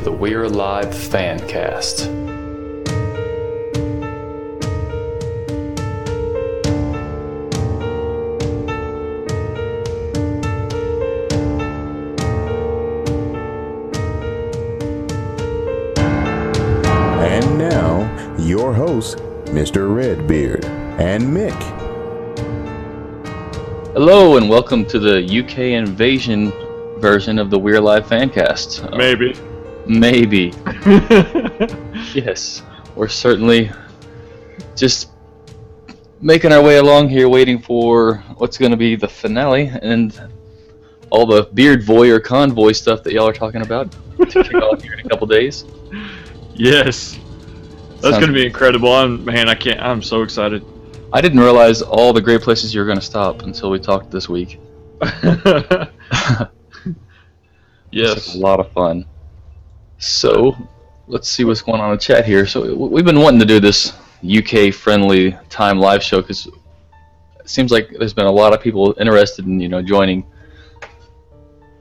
to the We're Alive Fancast. And now, your hosts, Mr. Redbeard and Mick. Hello and welcome to the UK invasion version of the We're Alive Fancast. Uh, Maybe. Maybe. Yes, we're certainly just making our way along here, waiting for what's going to be the finale and all the beard voyeur convoy stuff that y'all are talking about to kick off here in a couple days. yes. That's Sounds- gonna be incredible. I'm man, I can't I'm so excited. I didn't realize all the great places you were going to stop until we talked this week. It's yes. a lot of fun. So, let's see what's going on in the chat here. So, we've been wanting to do this UK friendly time live show because it seems like there's been a lot of people interested in, you know, joining.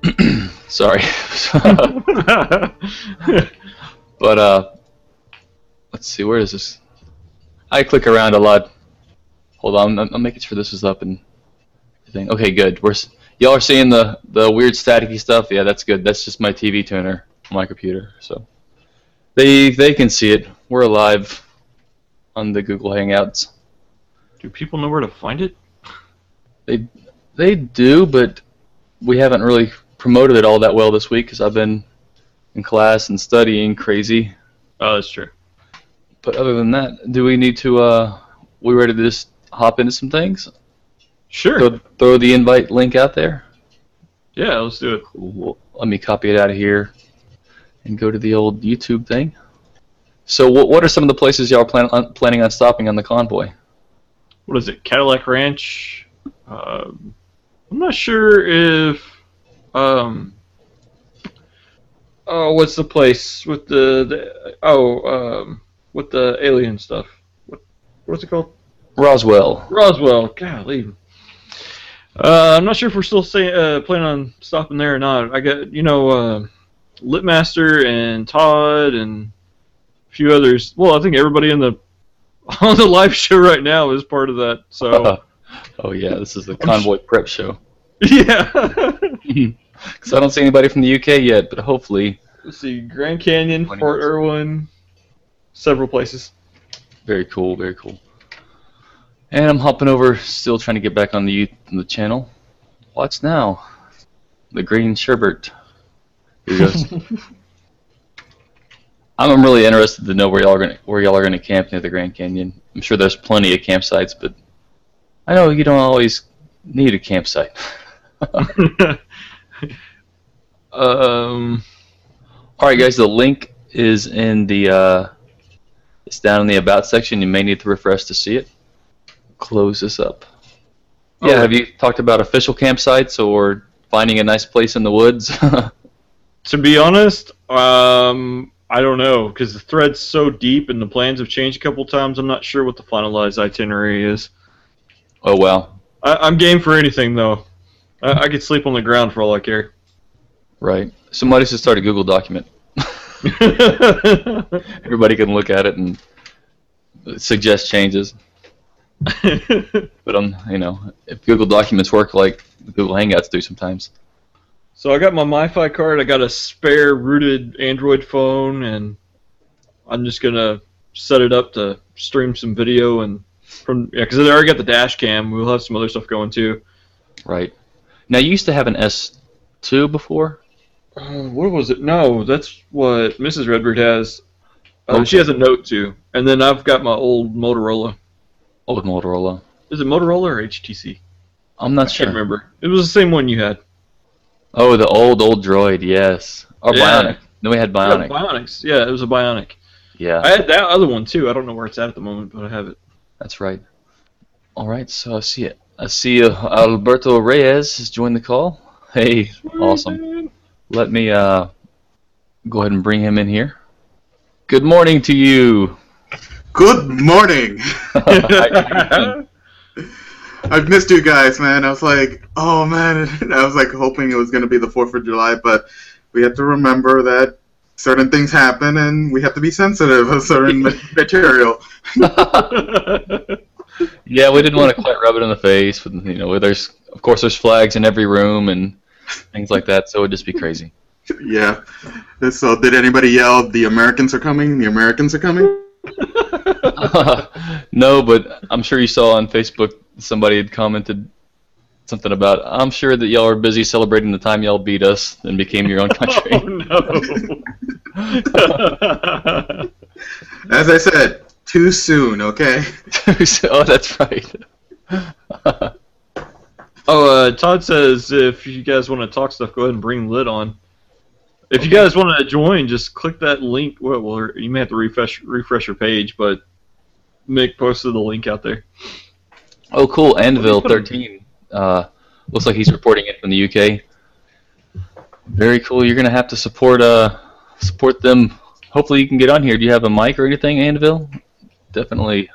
Sorry. but, uh, let's see, where is this? I click around a lot. Hold on, I'm, I'm making sure this is up and everything. Okay, good. We're y'all are seeing the the weird staticky stuff. Yeah, that's good. That's just my TV tuner my computer. So they they can see it. We're live on the Google Hangouts. Do people know where to find it? They they do, but we haven't really promoted it all that well this week because I've been in class and studying crazy. Oh, that's true. But other than that, do we need to? uh We ready to just hop into some things? Sure. Throw, throw the invite link out there. Yeah, let's do it. Let me copy it out of here and go to the old YouTube thing. So, what, what are some of the places y'all plan on, planning on stopping on the convoy? What is it? Cadillac Ranch. Um, I'm not sure if um Oh, what's the place with the, the oh, um with the alien stuff? What what's it called? Roswell. Roswell. Golly. Uh, I'm not sure if we're still say, uh, planning on stopping there or not. I got you know uh, Litmaster and Todd and a few others. Well, I think everybody in the on the live show right now is part of that. So oh yeah, this is the convoy prep show. yeah. Because I don't see anybody from the UK yet, but hopefully, Let's see, Grand Canyon, Fort. Irwin, several places. very cool, very cool. And I'm hopping over, still trying to get back on the on the channel. Watch now, the green sherbet. Here goes. I'm really interested to know where y'all are gonna where y'all are gonna camp near the Grand Canyon. I'm sure there's plenty of campsites, but I know you don't always need a campsite. um, All right, guys, the link is in the uh, it's down in the about section. You may need to refresh to see it. Close this up. Yeah, Oh. have you talked about official campsites or finding a nice place in the woods? to be honest, um, I don't know because the thread's so deep and the plans have changed a couple times. I'm not sure what the finalized itinerary is. oh well, I, I'm game for anything though. I, I could sleep on the ground for all I care. right. Somebody should start a Google document. Everybody can look at it and suggest changes. But um, you know, if Google Documents work like Google Hangouts do sometimes. So I got my MiFi card. I got a spare rooted Android phone, and I'm just gonna set it up to stream some video and from yeah, because I already got the dash cam. We'll have some other stuff going too. Right. Now you used to have an S2 before. Uh, what was it? No, that's what Mrs. Redbeard has. Uh, Okay. She has a Note 2, and then I've got my old Motorola. Old Motorola. Is it Motorola or HTC? I'm not I sure. I can't remember. It was the same one you had. Oh, the old old droid, yes. Or Yeah. Bionic. Then we had Yeah, Bionic. Bionics. Yeah, it was a Bionic. Yeah, I had that other one too. I don't know where it's at at the moment, but I have it. that's right. All right, so I see it. I see uh, Alberto Reyes has joined the call. Hey, awesome. Let me uh, go ahead and bring him in here. Good morning to you. Good morning. How you doing? I've missed you guys, man. I was like, oh man, I was like hoping it was gonna be the Fourth of July, but we have to remember that certain things happen, and we have to be sensitive of certain material. Yeah, we didn't want to quite rub it in the face. but you know, there's of course there's flags in every room and things like that, so it'd just be crazy. Yeah. So, did anybody yell, "The Americans are coming! The Americans are coming"? no, but I'm sure you saw on Facebook somebody had commented something about. I'm sure that y'all are busy celebrating the time y'all beat us and became your own country. oh no. As I said, too soon. Okay. oh, that's right. oh, uh, Todd says if you guys want to talk stuff, go ahead and bring Lit on. If you guys want to join, just click that link. Well, well, you may have to refresh refresh your page, but Mick posted the link out there. Oh, cool. Anvil 13. Uh, looks like he's reporting it from the UK. Very cool. You're gonna have to support uh support them. Hopefully, you can get on here. Do you have a mic or anything, Anvil? Definitely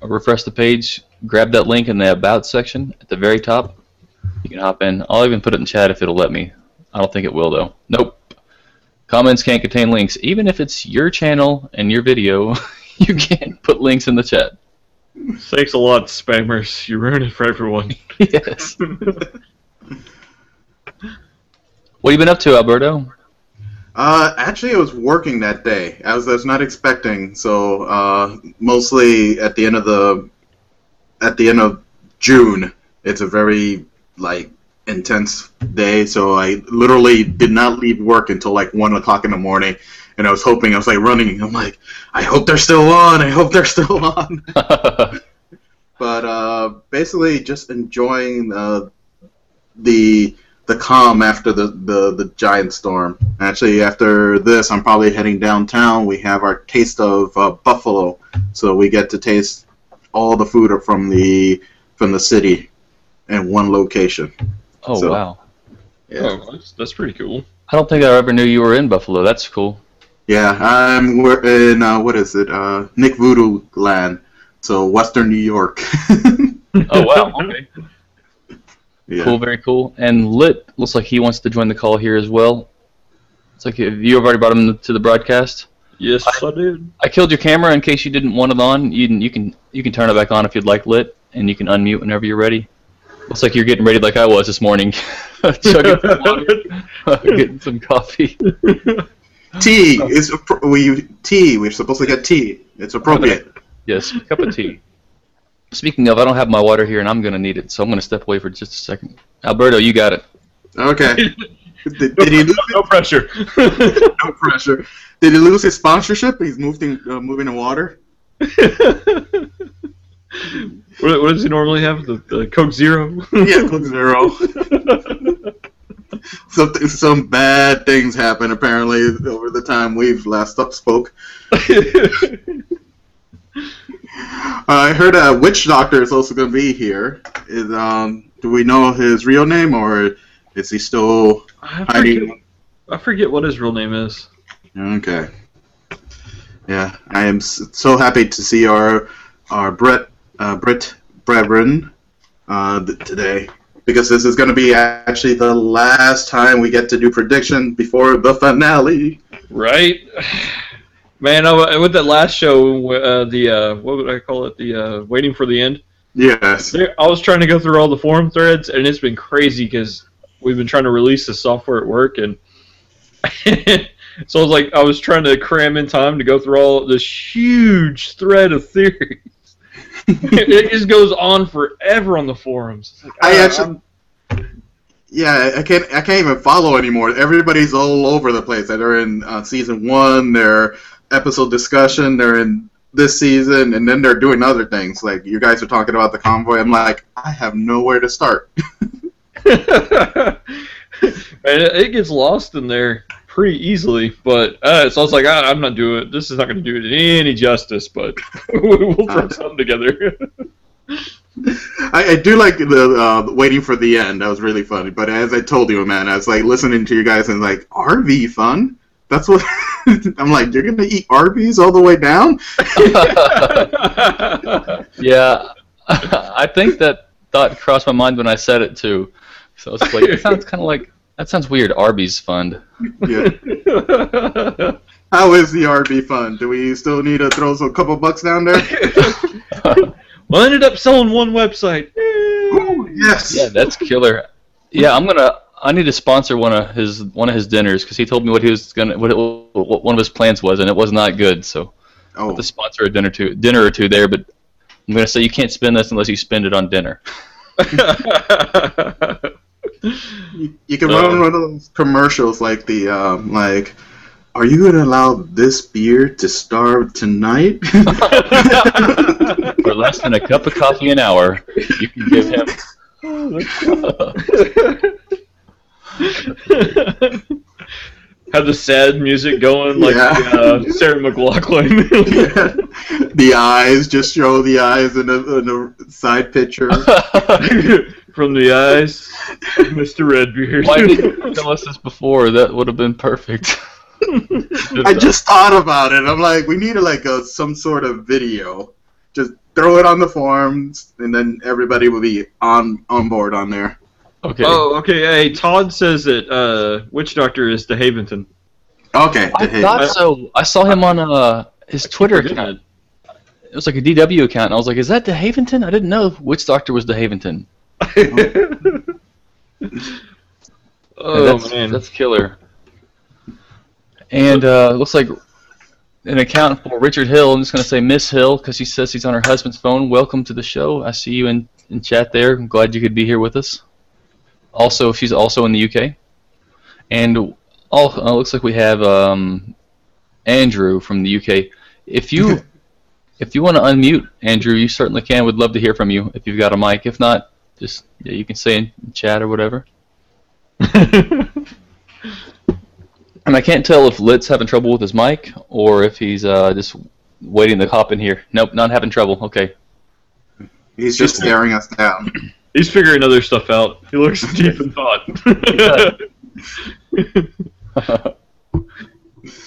refresh the page. Grab that link in the about section at the very top. You can hop in. I'll even put it in chat if it'll let me. I don't think it will though. Nope. Comments can't contain links. Even if it's your channel and your video, you can't put links in the chat. Thanks a lot, spammers. You ruined it for everyone. yes. What have you been up to, Alberto? Uh, actually, I was working that day. I was, I was not expecting. So, uh, mostly at the end of the at the end of June, it's a very like intense day. So I literally did not leave work until like one o'clock in the morning, and I was hoping I was like running. I'm like, I hope they're still on. I hope they're still on. but uh, basically, just enjoying uh, the the calm after the, the, the giant storm. Actually, after this, I'm probably heading downtown. We have our taste of uh, Buffalo, so we get to taste all the food from the from the city in one location. oh So- wow! Yeah, Oh, that's, that's pretty cool. I don't think I ever knew you were in Buffalo. That's cool. Yeah. I'm we're in uh, what is it? Uh, Nick Voodoo Land, so Western New York. Oh wow! Okay. yeah. Cool, very cool. And Lit looks like he wants to join the call here as well. It's like you have already brought him to the broadcast. Yes, I did. I killed your camera in case you didn't want it on. You can you can you can turn it back on if you'd like, Lit, and you can unmute whenever you're ready. Looks like you're getting ready like I was this morning, chugging some water, getting some coffee. Tea is appro- we tea. We're supposed to get tea. It's appropriate. Yes, cup of tea. Speaking of, I don't have my water here, and I'm gonna need it, so I'm gonna step away for just a second. Alberto, you got it. Okay. did, did he lose no pressure. no pressure. Did he lose his sponsorship? He's moving uh, moving in water. what, what does he normally have? The, the Coke Zero? Yeah, Coke Zero. Some some bad things happen apparently over the time we've last spoke. I heard a witch doctor is also going to be here. Is um, do we know his real name or is he still I, hiding? forget, I forget what his real name is. Okay. Yeah, I am so happy to see our our Brett uh, Brett brethren uh, th- today because this is going to be actually the last time we get to do prediction before the finale. Right? Man, I, with that last show, uh, the, uh, what would I call it? The uh, Waiting for the End. Yes. There, I was trying to go through all the forum threads, and it's been crazy because we've been trying to release the software at work, and so I was like, I was trying to cram in time to go through all this huge thread of theories. it just goes on forever on the forums. Like, I ah, actually- Yeah, I can't. I can't even follow anymore. Everybody's all over the place. They're in uh, season one. They're episode discussion. They're in this season, and then they're doing other things. Like you guys are talking about the convoy. I'm like, I have nowhere to start. and it gets lost in there pretty easily. But uh, so I was like, ah, I'm not doing it. This is not going to do it any justice. But we'll throw something together. I, I do like the uh, waiting for the end. That was really funny. But as I told you, man, I was like listening to you guys and like RV fun. That's what I'm like. You're gonna eat Arby's all the way down? yeah, I think that thought crossed my mind when I said it too. So it's like it sounds kind of like That sounds weird. Arby's fund. Yeah. How is the RV fund? Do we still need to throw a couple bucks down there? well, I ended up selling one website. Ooh, yes. Yeah, that's killer. Yeah, I'm gonna. I need to sponsor one of his one of his dinners because he told me what he was gonna what, it, what one of his plans was, and it was not good. So I oh, have to oh. sponsor a dinner two dinner or two there. But I'm gonna say you can't spend this unless you spend it on dinner. you, you can Uh. run one of those commercials like the um, like. Are you gonna allow this beer to starve tonight? For less than a cup of coffee an hour, you can give him. Have the sad music going like Yeah. uh, Sarah McLachlan. the eyes just show the eyes in a, in a side picture. From the eyes, of Mr. Redbeard. Why didn't you tell us this before? That would have been perfect. I just thought about it. I'm like, we need like a some sort of video. Just throw it on the forums, and then everybody will be on on board on there. Okay. Oh, okay. Hey, Todd says that uh, Witch Doctor is De Haventon. Okay. I hey, thought so. I saw him on uh, his Twitter account. It was like a DW account, and I was like, "Is that the DeHaventon?" I didn't know which doctor was DeHaventon. oh that's, man, that's killer. And uh, looks like an account for Richard Hill. I'm just gonna say Miss Hill because she says she's on her husband's phone. Welcome to the show. I see you in, in chat there. I'm glad you could be here with us. Also, she's also in the UK. And all uh, looks like we have um, Andrew from the UK. If you if you want to unmute Andrew, you certainly can. We'd love to hear from you if you've got a mic. If not, just yeah, you can say in chat or whatever. And I can't tell if Lit's having trouble with his mic or if he's uh, just waiting to hop in here. Nope, not having trouble. Okay. he's just staring us down. he's figuring other stuff out. He looks deep in thought.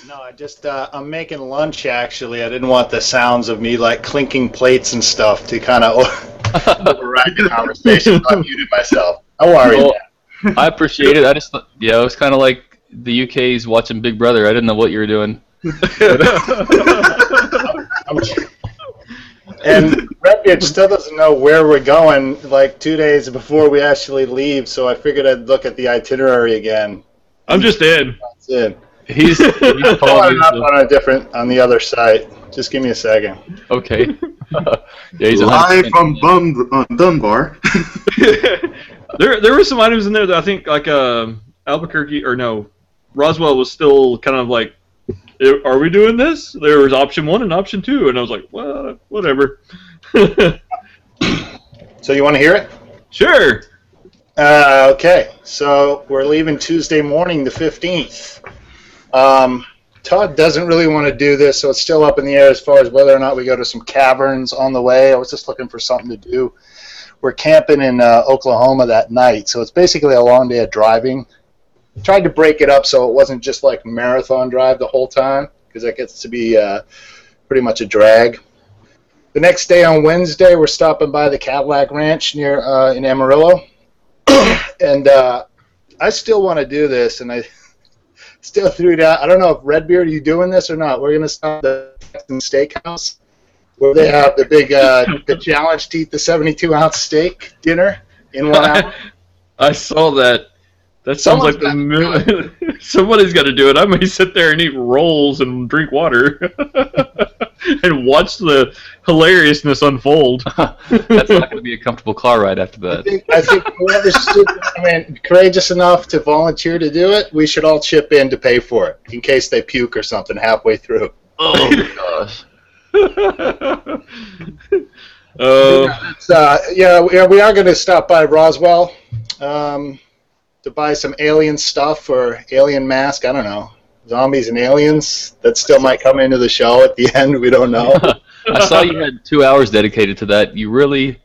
No, I just uh, I'm making lunch. Actually, I didn't want the sounds of me like clinking plates and stuff to kind of override the conversation. so I muted myself. Don't worry. Well, I appreciate it. I just yeah, it was kind of like the UK's watching Big Brother. I didn't know what you were doing. and Redbeard still doesn't know where we're going. Like two days before we actually leave, so I figured I'd look at the itinerary again. I'm just in. That's it. He's, he's Oh, I'm up on a different on the other site. Just give me a second. Okay. yeah, he's Live from Bum, uh, Dunbar. there, there were some items in there that I think like um Albuquerque or no, Roswell was still kind of like, "Eh, are we doing this? There was option one and option two, and I was like, well, whatever. So you want to hear it? sure. Uh, okay, so we're leaving Tuesday morning, the 15th. Um, Todd doesn't really want to do this, so it's still up in the air as far as whether or not we go to some caverns on the way. I was just looking for something to do. We're camping in uh, Oklahoma that night, so it's basically a long day of driving. Tried to break it up so it wasn't just like marathon drive the whole time, because that gets to be uh, pretty much a drag. The next day on Wednesday, we're stopping by the Cadillac Ranch near uh, in Amarillo and uh, I still want to do this, and I still threw out. I don't know if Redbeard, are you doing this or not? We're gonna stop the Texan Steakhouse where they have the big uh, the challenge to eat the 72 ounce steak dinner in one hour. I saw that. That sounds Someone's like the mil- somebody's got to do it. I may sit there and eat rolls and drink water and watch the hilariousness unfold. That's not going to be a comfortable car ride after I that. think I think whoever's super, I mean courageous enough to volunteer to do it, we should all chip in to pay for it in case they puke or something halfway through. Oh my gosh. Oh, It's, uh, yeah, we are, we are going to stop by Roswell um, to buy some alien stuff or alien mask. I don't know. Zombies and aliens. That still might come into the show at the end. We don't know. I saw you had two hours dedicated to that. You really,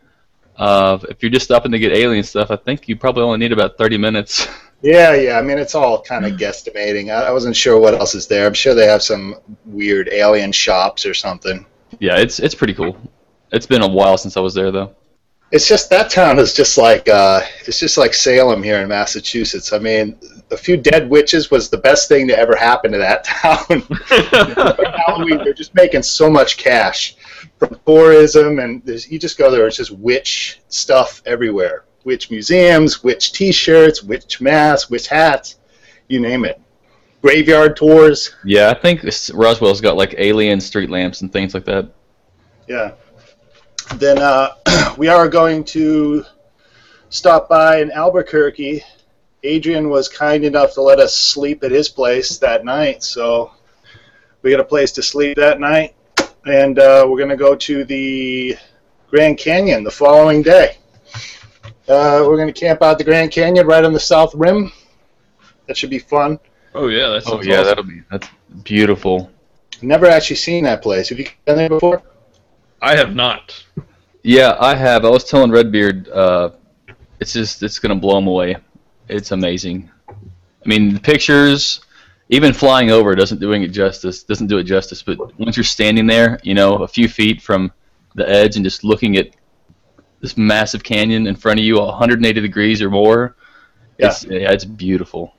uh, if you're just stopping to get alien stuff, I think you probably only need about 30 minutes. yeah, yeah. I mean, it's all kind of guesstimating. I, I wasn't sure what else is there. I'm sure they have some weird alien shops or something. Yeah, it's it's pretty cool. It's been a while since I was there though. It's just that town is just like uh, it's just like Salem here in Massachusetts. I mean, a few dead witches was the best thing to ever happen to that town. Halloween, they're just making so much cash from tourism, and you just go there. It's just witch stuff everywhere. Witch museums, witch T-shirts, witch masks, witch hats, you name it. Graveyard tours. Yeah, I think Roswell's got like alien street lamps and things like that. Yeah. Then uh, we are going to stop by in Albuquerque. Adrian was kind enough to let us sleep at his place that night, so we got a place to sleep that night, and uh, we're going to go to the Grand Canyon the following day. Uh, we're going to camp out the Grand Canyon right on the south rim. That should be fun. oh yeah, that's Oh yeah, that'll be that's beautiful. Never actually seen that place. Have you been there before? I have not. Yeah, I have. I was telling Redbeard, uh, it's just it's gonna blow him away. It's amazing. I mean, the pictures, even flying over doesn't doing it justice. Doesn't do it justice. But once you're standing there, you know, a few feet from the edge and just looking at this massive canyon in front of you, 180 degrees or more, it's yeah, it's beautiful.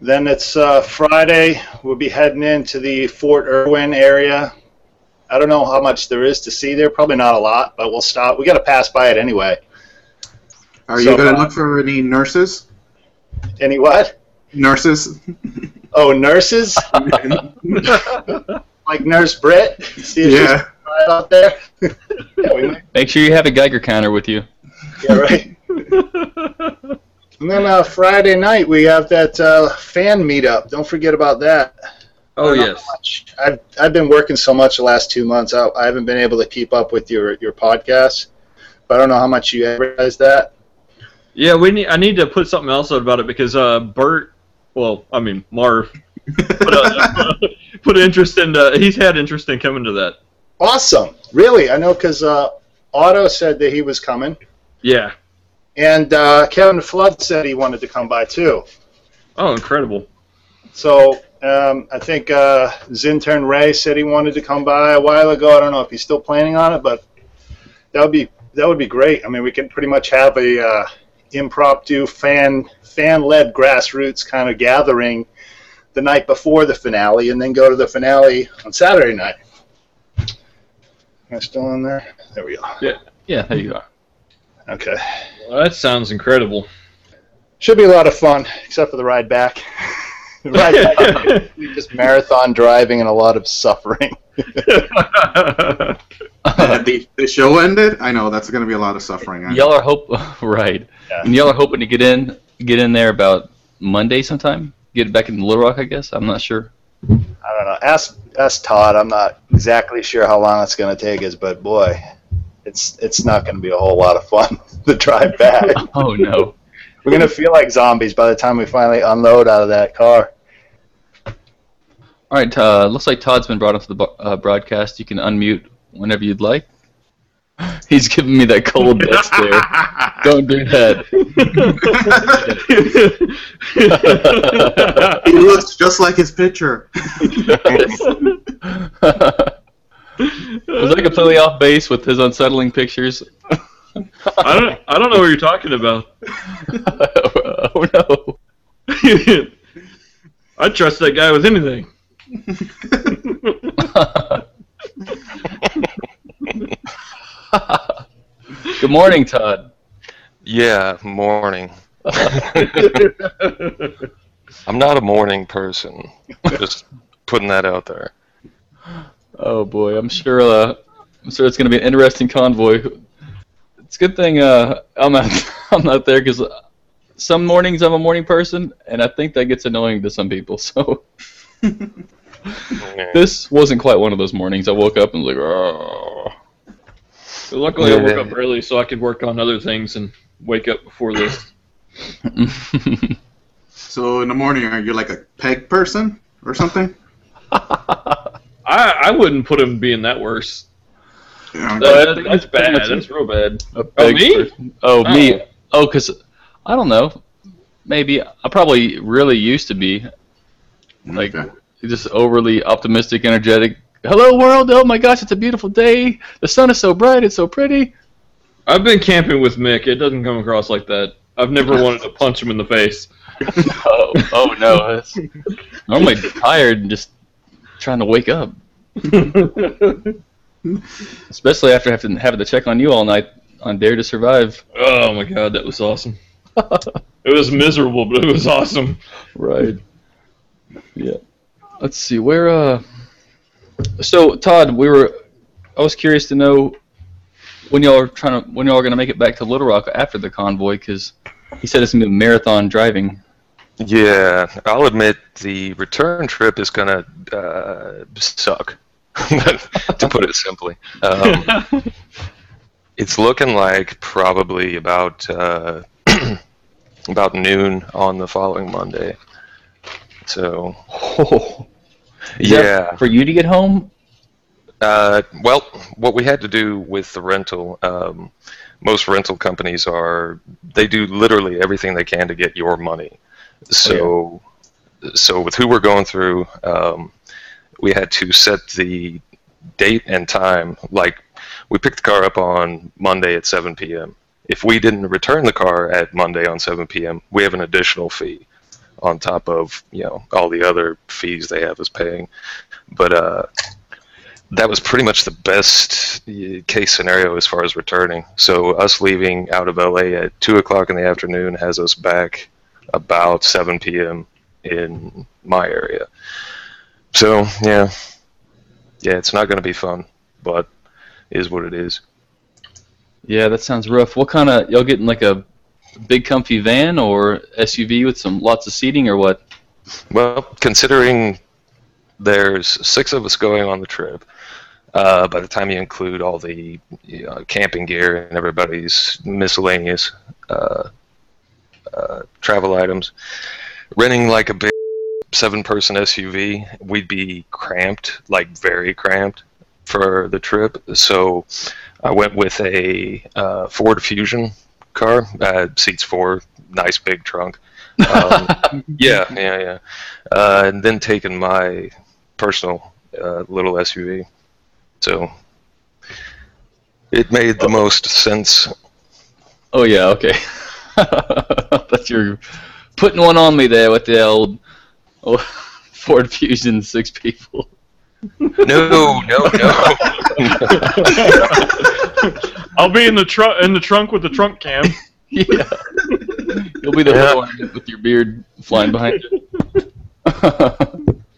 Then it's uh, Friday. We'll be heading into the Fort Irwin area. I don't know how much there is to see there. Probably not a lot, but we'll stop. We got to pass by it anyway. Are So, you going uh, to look for any nurses? Any what? Nurses? Oh, nurses? like Nurse Britt? See if yeah. she's right out there. yeah. Make sure you have a Geiger counter with you. Yeah, right. And then uh, Friday night we have that uh, fan meetup. Don't forget about that. Oh I don't know yes. I've I've been working so much the last two months. I, I haven't been able to keep up with your your podcast. But I don't know how much you advertise that. Yeah, we need. I need to put something else out about it because uh, Bert. Well, I mean Marv. Put, uh, put interest in. Uh, he's had interest in coming to that. Awesome, really. I know because uh, Otto said that he was coming, Yeah. and uh, Kevin Flood said he wanted to come by too. Oh, incredible. So um, I think uh, Zintern Ray said he wanted to come by a while ago. I don't know if he's still planning on it, but that would be that would be great. I mean, we can pretty much have a uh, impromptu fan fan led grassroots kind of gathering the night before the finale, and then go to the finale on Saturday night. Am I still in there? There we go. Yeah, yeah, there you go. Okay. Well, that sounds incredible. Should be a lot of fun, except for the ride back. the ride back, just marathon driving and a lot of suffering. the, the show ended? I know, that's going to be a lot of suffering. I. Y'all are hope right, Yeah. and y'all are hoping to get in get in there about Monday sometime. Get back in Little Rock, I guess. I'm not sure. I don't know. Ask ask Todd. I'm not exactly sure how long it's going to take us, but boy, it's it's not going to be a whole lot of fun the drive back. Oh no. We're going to feel like zombies by the time we finally unload out of that car. All right. Uh, looks like Todd's been brought onto the uh, broadcast. You can unmute whenever you'd like. He's giving me that cold death stare. Don't do that. He looks just like his picture. Was I completely off base with his unsettling pictures? I don't. I don't know what you're talking about. oh no. I'd trust that guy with anything. Good morning, Todd. Yeah, morning. I'm not a morning person. Just putting that out there. Oh boy, I'm sure. Uh, I'm sure it's going to be an interesting convoy. It's a good thing uh, I'm not. I'm not there because some mornings I'm a morning person, and I think that gets annoying to some people. So this wasn't quite one of those mornings. I woke up and was like, oh. So luckily, I woke up early so I could work on other things and wake up before this. So in the morning, are you like a peg person or something? I I wouldn't put him being that worse. Yeah, That- that's bad. That's real bad. A Oh, me? person. Oh, me. Oh, oh because I don't know. Maybe I probably really used to be like Okay. just overly optimistic, energetic. Hello, world! Oh my gosh, it's a beautiful day. The sun is so bright. It's so pretty. I've been camping with Mick. It doesn't come across like that. I've never wanted to punch him in the face. oh, oh no. That's, normally tired and just trying to wake up. Especially after having having to check on you all night on Dare to Survive. oh my god, that was awesome. It was miserable, but it was awesome. Right. Yeah. Let's see where. Uh. So Todd, we were. I was curious to know when y'all are trying to when y'all are gonna make it back to Little Rock after the convoy because he said it's gonna be marathon driving. Yeah, I'll admit the return trip is gonna uh, suck, to put it simply. Um, it's looking like probably about uh, about noon on the following Monday. So Oh. Is yeah, for you to get home? Uh, well, what we had to do with the rental, um, most rental companies are they do literally everything they can to get your money. So, so with who we're going through, um, we had to set the date and time. Like, we picked the car up on Monday at 7 p.m. If we didn't return the car at Monday on 7 p.m., we have an additional fee on top of you know all the other fees they have us paying. But uh, that was pretty much the best case scenario as far as returning. So us leaving out of LA at two o'clock in the afternoon has us back about seven p.m. in my area. So yeah, yeah, it's not going to be fun, but is what it is. Yeah, that sounds rough. What kind of y'all getting like a big comfy van or SUV with some lots of seating or what? Well, considering there's six of us going on the trip, uh, by the time you include all the you know, camping gear and everybody's miscellaneous uh, uh, travel items, renting like a big seven-person SUV, we'd be cramped, like very cramped, for the trip. So I went with a uh, Ford Fusion car, uh, seats four, nice big trunk. Um, yeah, yeah, yeah. Uh, and then taking my personal uh, little SUV. So it made the most sense. Oh yeah, okay. but you're putting one on me there with the old, old Ford Fusion six people. No, no, no. I'll be in the trunk in the trunk with the trunk cam. yeah. You'll be the Yeah. one with your beard flying behind you.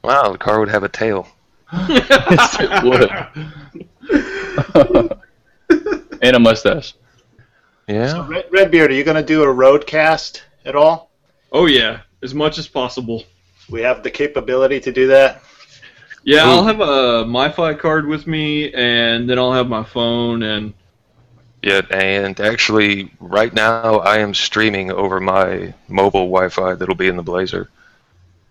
wow, the car would have a tail. yes, it would. and a mustache. Yeah. Red, Redbeard, are you going to do a roadcast at all? Oh yeah, as much as possible. We have the capability to do that. Yeah, I'll have a MiFi card with me, and then I'll have my phone, and Yeah, and actually, right now I am streaming over my mobile Wi-Fi that'll be in the Blazer.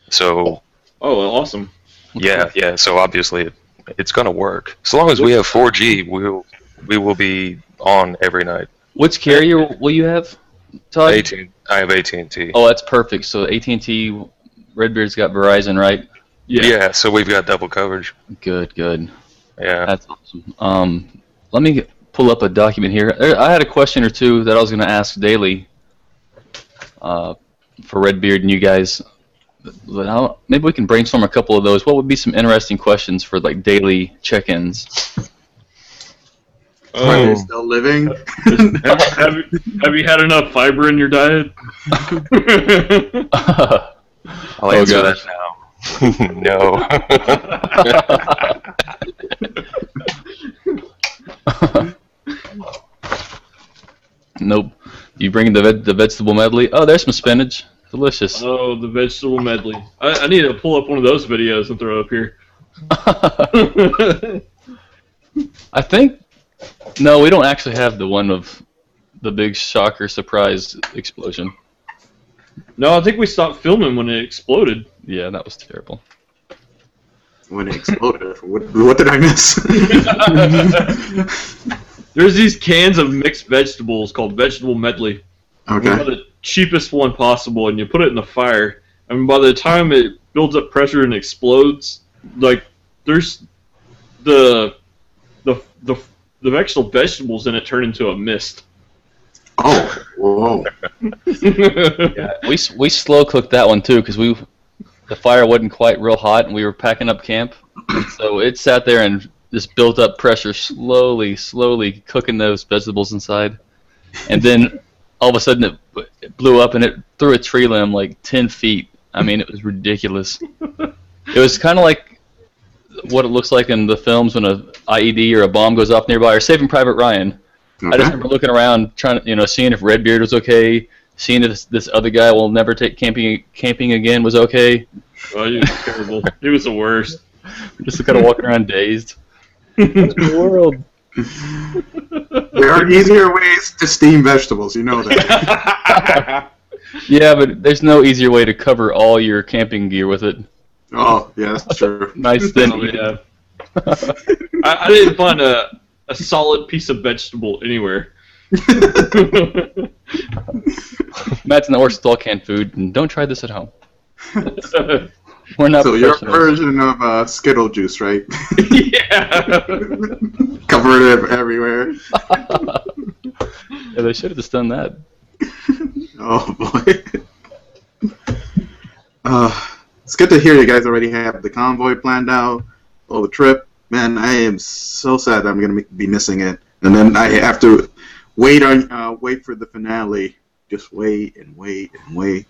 So oh, awesome. yeah, yeah. So obviously, it, it's gonna work. As long as we have 4G, we'll we will be on every night. Which carrier will you have, Todd? 18. I have AT&T. Oh, that's perfect. So AT&T, Redbeard's got Verizon, right? Yeah. yeah. So we've got double coverage. Good, good. Yeah. That's awesome. Um, let me get, pull up a document here. I had a question or two that I was going to ask Daily uh, for Redbeard and you guys. But I'll, maybe we can brainstorm a couple of those. What would be some interesting questions for like daily check-ins? Are Oh, they still living? have, have, you- have you had enough fiber in your diet? I'll Oh, answer gosh. that now. no. nope. You bring the veg- the vegetable medley. Oh, there's some spinach. Delicious. oh, the vegetable medley. I, I need to pull up one of those videos and throw up here. I think no, we don't actually have the one of the big shocker surprise explosion. no, I think we stopped filming when it exploded. Yeah, that was terrible. when it exploded. What, what did I miss? There's these cans of mixed vegetables called vegetable medley. You buy okay. the cheapest one possible, and you put it in the fire. And by the time it builds up pressure and explodes, like there's the the the the actual vegetables in it turn into a mist. Oh, whoa. Yeah, we we slow cooked that one too because we the fire wasn't quite real hot and we were packing up camp, so it sat there and just built up pressure slowly, slowly cooking those vegetables inside, and then all of a sudden it, it blew up and it threw a tree limb like ten feet. I mean, it was ridiculous. It was kind of like what it looks like in the films when a IED or a bomb goes off nearby, or Saving Private Ryan. I just remember looking around, trying to, you know, seeing if Redbeard was okay, seeing this, this other guy will never take camping camping again was okay. Oh, he was terrible. He was the worst. Just kind of walking around dazed. the world. There are easier ways to steam vegetables, you know that. Yeah, but there's no easier way to cover all your camping gear with it. oh, yeah, that's true. Nice oh, thin. Oh, yeah. I, I didn't find a, a solid piece of vegetable anywhere. That works with all canned food, and don't try this at home. We're not So your version of uh, Skittle juice, right? yeah. Covered it everywhere. Yeah, they should have just done that. Oh boy. uh, it's good to hear you guys already have the convoy planned out. Oh, the trip. Man, I am so sad that I'm gonna be missing it, and then I have to wait on uh, wait for the finale. Just wait and wait and wait.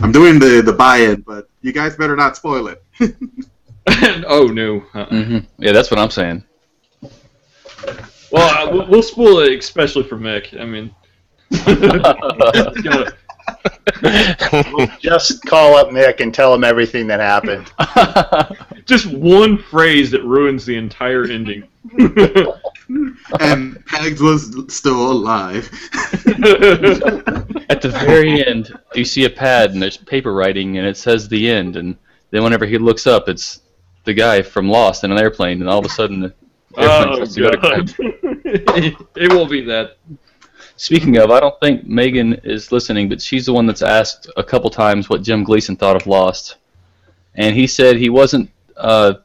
I'm doing the the buy-in, but you guys better not spoil it. oh no. Uh-uh. hmm Yeah, that's what I'm saying. Well, I, we'll- we'll spoil it, especially for Mick. I mean, it's gotta- Just call up Mick and tell him everything that happened. just one phrase that ruins the entire ending. and Pegs was still alive. At the very end, you see a pad and there's paper writing and it says the end. And then whenever he looks up, it's the guy from Lost in an airplane. And all of a sudden, the airplane oh starts to go to crap. it, it won't be that. Speaking of, I don't think Megan is listening, but she's the one that's asked a couple times what Jim Gleason thought of Lost, and he said he wasn't. Uh,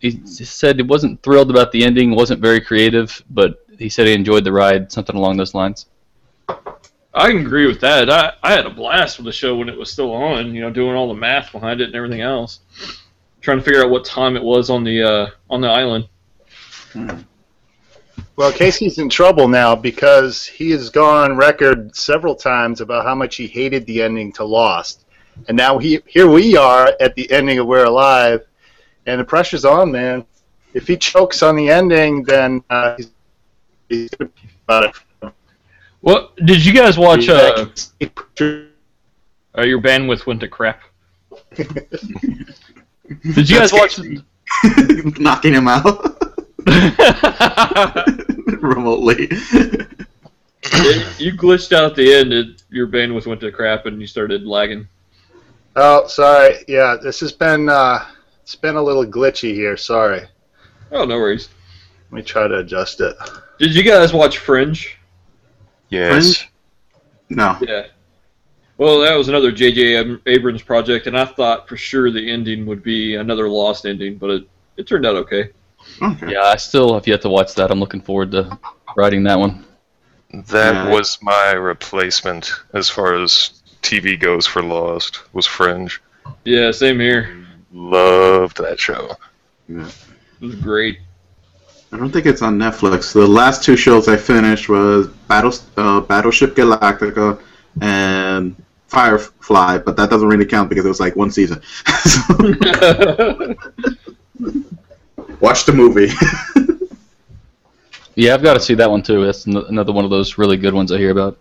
he said he wasn't thrilled about the ending, wasn't very creative, but he said he enjoyed the ride, something along those lines. I can agree with that. I, I had a blast with the show when it was still on. You know, doing all the math behind it and everything else, trying to figure out what time it was on the uh, on the island. Well, Casey's in trouble now because he has gone on record several times about how much he hated the ending to Lost. And now he, here we are at the ending of We're Alive, and the pressure's on, man. If he chokes on the ending, then uh, he's, he's gonna be about What did you guys watch? Uh, uh, your bandwidth went to crap. Did you guys watch? Knocking him out remotely. you glitched out at the end. It, your bandwidth went to crap, and you started lagging. Oh, sorry. Yeah, this has been uh, it's been a little glitchy here. Sorry. Oh, no worries. Let me try to adjust it. Did you guys watch Fringe? Yes. no. Yeah. Well, that was another J.J. Abrams project, and I thought for sure the ending would be another Lost ending, but it, it turned out okay. Okay. Yeah, I still have yet to watch that. I'm looking forward to writing that one. That Yeah. was my replacement as far as TV goes for Lost. Was Fringe. Yeah, same here. Loved that show. Yeah. It was great. I don't think it's on Netflix. The last two shows I finished was Battle, uh, Battlestar Galactica and Firefly, but that doesn't really count because it was like one season. Watch the movie. Yeah, I've got to see that one too. That's another one of those really good ones I hear about.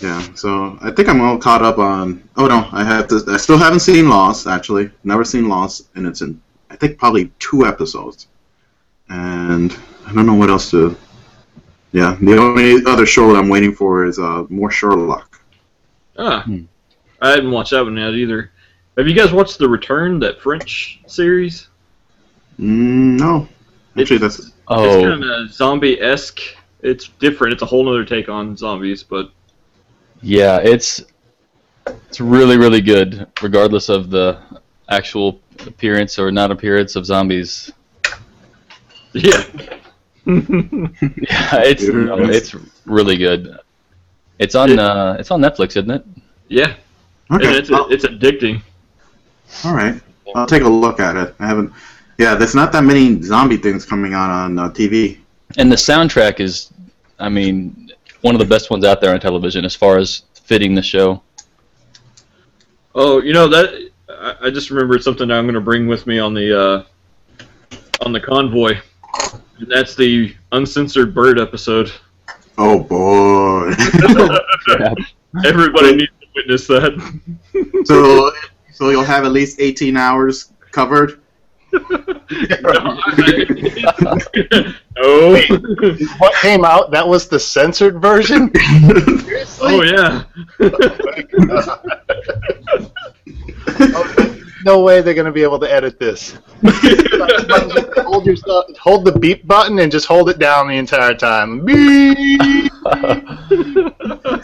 yeah, so I think I'm all caught up on. Oh no, I have to. I still haven't seen Lost. Actually, never seen Lost, and it's in. I think probably two episodes, and I don't know what else to. Yeah, the only other show that I'm waiting for is uh, more Sherlock. Ah, Hmm. I haven't watched that one yet either. Have you guys watched The Returned, that French series? Mm, no, actually, that's It's Oh, kind of zombie-esque. It's different. It's a whole other take on zombies, but yeah, it's it's really really good, regardless of the actual appearance or not appearance of zombies. yeah. Yeah, it's no, it's- it's really good. It's on uh, it's on Netflix, isn't it? yeah, and Okay. it's well, it's addicting. all right. I'll take a look at it. I haven't. Yeah, there's not that many zombie things coming out on uh, TV. And the soundtrack is, I mean, one of the best ones out there on television as far as fitting the show. Oh, you know that I, I just remembered something I'm going to bring with me on the uh, on the convoy, and that's the uncensored bird episode. Oh boy. Everybody needs to witness that. so, so you'll have at least 18 hours covered. Oh, What came out? That was the censored version. oh yeah. no way they're going to be able to edit this. hold yourself, hold the beep button and just hold it down the entire time. Beep.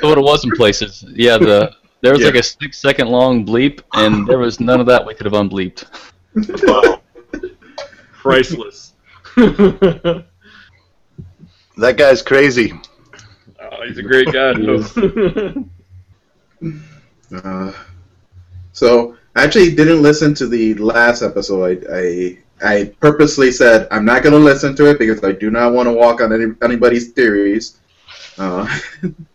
So what it was in places, yeah, the there was Yeah. like a six second long bleep, and there was none of that we could have unbleeped. Priceless. oh, That guy's crazy. he's a great guy. Uh, so I actually didn't listen to the last episode. I I purposely said I'm not going to listen to it because I do not want to walk on any, anybody's theories. Uh,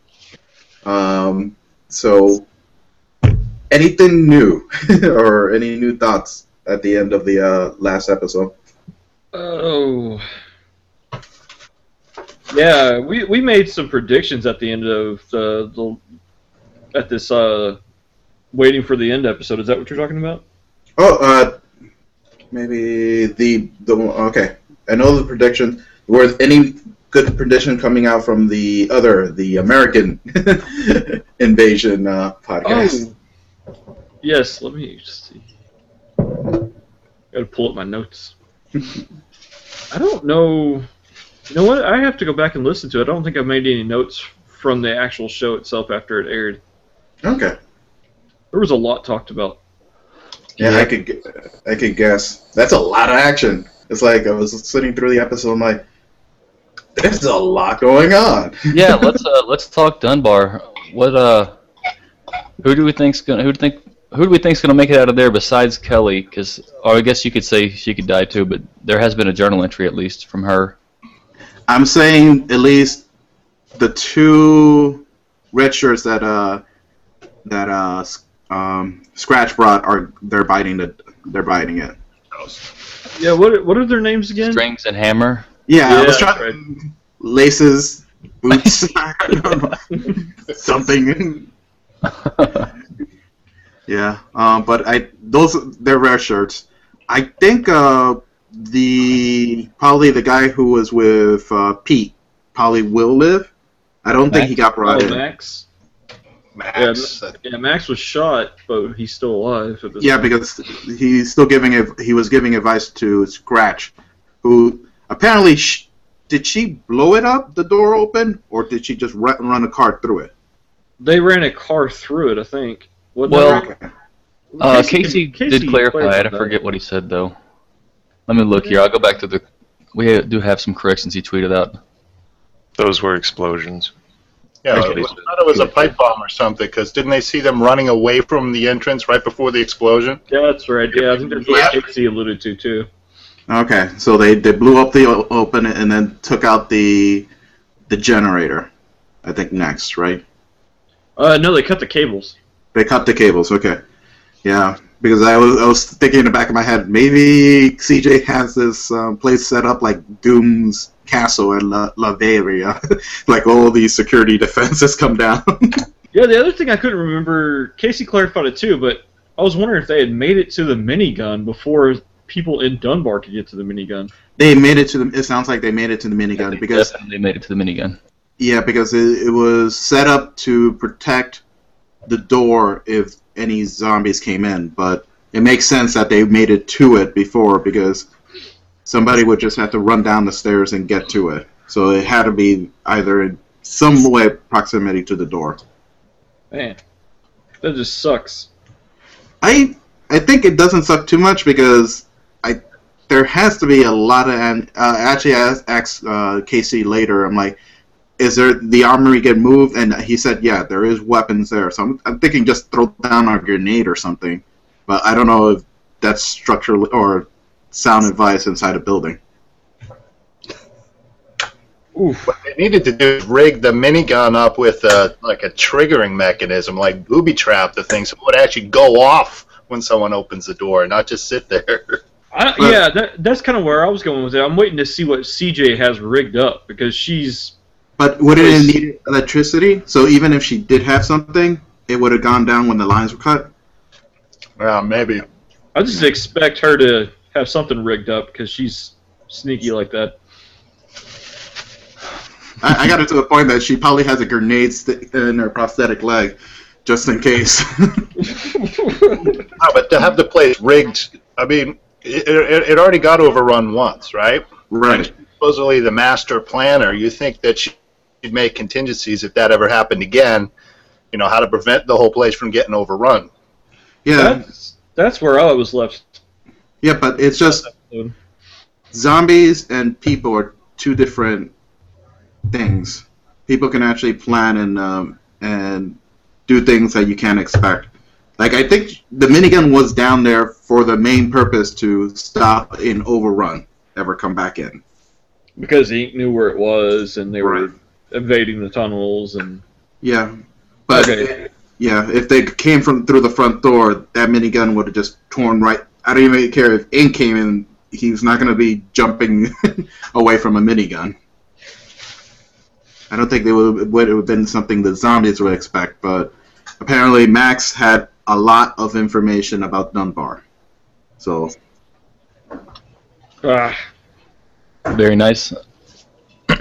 um, so anything new or any new thoughts at the end of the uh, last episode? Oh. Yeah, we, we made some predictions at the end of the, the at this uh waiting for the end episode. Is that what you're talking about? Oh, uh, maybe the the okay. I know the prediction. Was any good prediction coming out from the other, the American invasion uh, podcast? Oh. Yes, let me just see. Gotta pull up my notes. I don't know. You know what? I have to go back and listen to it. I don't think I've made any notes from the actual show itself after it aired. Okay. There was a lot talked about. Yeah, I could, I could guess. That's a lot of action. It's like I was sitting through the episode. I'm like, there's a lot going on. Yeah, let's uh, let's talk Dunbar. What uh, who do we think's gonna who do think who do we think's gonna make it out of there besides Kelly? Because or I guess you could say she could die too, but there has been a journal entry at least from her. I'm saying at least the two red shirts that uh that uh um Scratch brought are they're biting the they're biting it. Yeah, what what are their names again? Strings and hammer. Yeah, I was trying laces, boots, I don't know, something. Yeah, um, but I those they're rare shirts. I think uh, the probably the guy who was with uh, Pete probably will live. I don't think he got Oh, brought in. Max. Max. Yeah, Max was shot, but he's still alive. At this Yeah, point. because he's still giving it. He was giving advice to Scratch, who apparently sh- did she blow it up the door open, or did she just run, run a car through it? they ran a car through it. I think. Wasn't Well. Uh, Casey, Casey did clarify it. I clarified forget what he said though. Let me look here. I'll go back to the. We do have some corrections he tweeted out. Those were explosions. Yeah, Okay. I thought it was a pipe bomb or something. Because didn't they see them running away from the entrance right before the explosion? Yeah, that's right. Yeah, I think that's what Casey alluded to too. Okay, so they, they blew up the open and then took out the the generator. I think next, right? Uh, no, they cut the cables. They cut the cables. Okay, yeah, because I was I was thinking in the back of my head maybe CJ has this um, place set up like Doom's castle in La, Latveria, like all these security defenses come down. Yeah, the other thing I couldn't remember, Casey clarified it too, but I was wondering if they had made it to the minigun before people in Dunbar could get to the minigun. they made it to the. It sounds like they made it to the minigun They because they made it to the minigun. Yeah, because it, it was set up to protect the door if any zombies came in, but it makes sense that they made it to it before because somebody would just have to run down the stairs and get to it. So it had to be either in some way proximity to the door. Man, that just sucks. I I think it doesn't suck too much because I there has to be a lot of. And uh, actually, I asked, uh, Casey later. I'm like, is there the armory get moved? And he said, yeah, there is weapons there. So I'm, I'm thinking just throw down a grenade or something. But I don't know if that's structural or sound advice inside a building. What they needed to do is rig the minigun up with a, like a triggering mechanism, like booby trap the thing, so it would actually go off when someone opens the door, not just sit there. I, yeah, that, that's kind of where I was going with it. I'm waiting to see what CJ has rigged up because she's But wouldn't Yes. it need electricity? So even if she did have something, it would have gone down when the lines were cut. well, maybe. I just expect her to have something rigged up because she's sneaky like that. I, I got it to the point that she probably has a grenade st- in her prosthetic leg, just in case. No, but to have the place rigged, I mean, it, it, it already got overrun once, right? right. Supposedly the master planner, you think that she'd make contingencies if that ever happened again, you know, how to prevent the whole place from getting overrun. Yeah. That's that's where I was left. Yeah, but it's just zombies and people are two different things. People can actually plan and um, and do things that you can't expect. Like I think the minigun was down there for the main purpose to stop an overrun ever come back in. because Ink knew where it was and they Right. were evading the tunnels and Yeah, but Okay. yeah, if they came from through the front door, that minigun would have just torn right. I don't even care if Ink came in; he's not going to be jumping away from a minigun. I don't think they would would have been something the zombies would expect, but apparently Max had a lot of information about Dunbar. So ah, Very nice.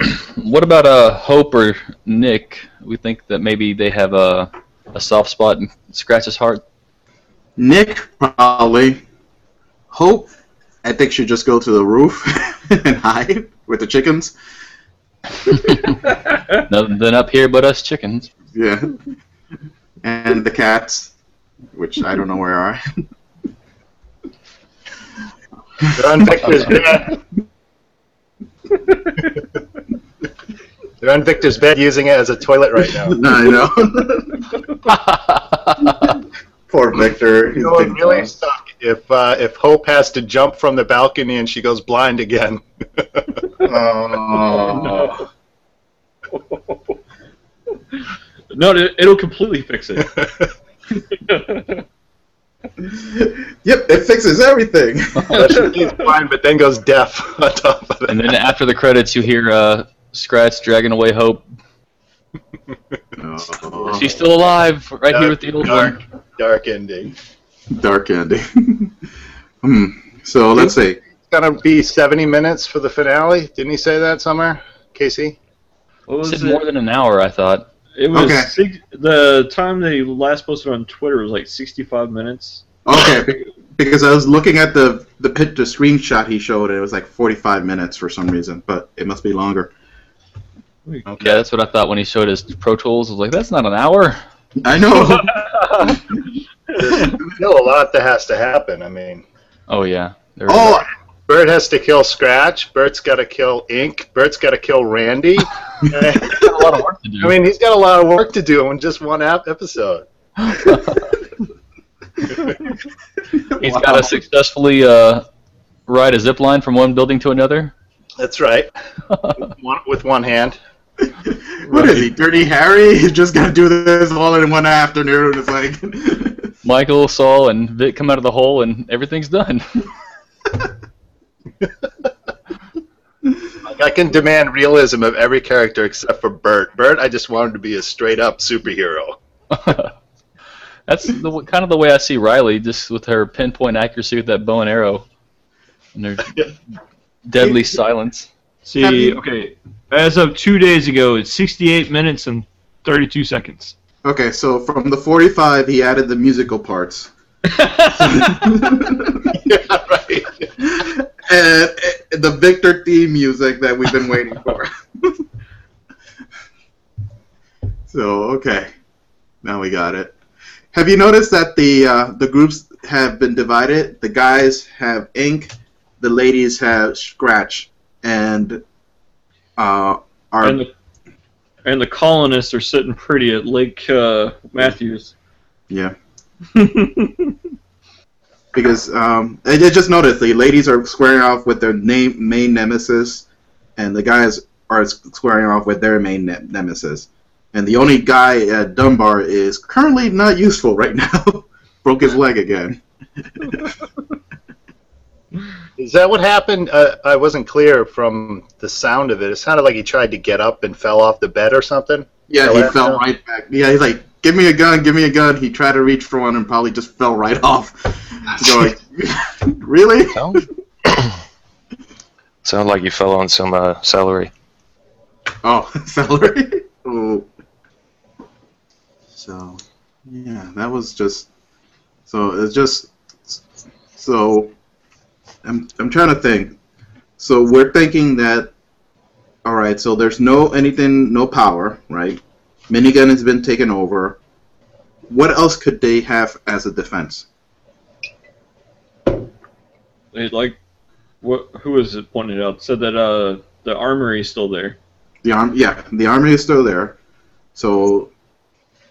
what about uh, Hope or Nick? We think that maybe they have a, a soft spot in Scratch's heart. Nick probably Hope. I think should just go to the roof and hide with the chickens. Nothing up here but us chickens. Yeah. And the cats, which I don't know where are. They're on Victor's bed. They're on Victor's bed using it as a toilet right now. I know. Poor Victor. He's You know, it been really gone. suck if uh, if Hope has to jump from the balcony and she goes blind again. Oh. no, it, it'll completely fix it. Yep, it fixes everything. She's blind, but then goes deaf on top of it. and then after the credits, you hear uh, Scratch dragging away Hope. Oh, She's still alive, right here with the old dark, one. dark ending. dark ending. hmm. So let's see. It's gonna be 70 minutes for the finale. Didn't he say that somewhere, Casey? What was Said it? more than an hour, I thought. It was Okay. six, the time they last posted on Twitter was like 65 minutes. Okay, because I was looking at the the pit, the screenshot he showed, and it was like 45 minutes for some reason, but it must be longer. Hmm. Yeah, that's what I thought when he showed his Pro Tools. I was like, that's not an hour. I know. There's still a lot that has to happen. I mean, Oh, yeah. There oh, Bert has to kill Scratch. Bert's got to kill Ink. Bert's got to kill Randy. He's got a lot of work to do. I mean, he's got a lot of work to do in just one ap- episode. He's got to successfully uh, ride a zip line from one building to another. That's right. One, with one hand. what is he, Dirty Harry? He's just gonna do this all in one afternoon. It's like, Michael, Saul, and Vic come out of the hole, and everything's done. Like, I can demand realism of every character except for Bert. Bert, I just wanted to be a straight up superhero. That's the, kind of the way I see Riley, just with her pinpoint accuracy with that bow and arrow, and her deadly silence. See, okay, as of two days ago, it's 68 minutes and 32 seconds. okay, so from the 45, he added the musical parts. yeah, and, and the Victor theme music that we've been waiting for. so okay, now we got it. Have you noticed that the uh, the groups have been divided? The guys have ink, the ladies have Scratch and uh, are And the, and the colonists are sitting pretty at Lake uh, Matthews. yeah. Because um, I I just noticed the ladies are squaring off with their name main nemesis, and the guys are squaring off with their main ne- nemesis. And the only guy at Dunbar is currently not useful right now. Broke his leg again. Is that what happened? Uh, I wasn't clear from the sound of it. It sounded like he tried to get up and fell off the bed or something. Yeah, he fell right back. Yeah, he's like, "Give me a gun, give me a gun." He tried to reach for one and probably just fell right off. Going, really? Sound, sound like you fell on some uh, celery. Oh, celery. oh. So, yeah, that was just. So it's just. So, I'm I'm trying to think. So we're thinking that. All right. So there's no anything, no power, right? Minigun has been taken over. What else could they have as a defense? They like, what? Who was it pointed out? Said that uh, the armory is still there. The arm, yeah, the army is still there. So,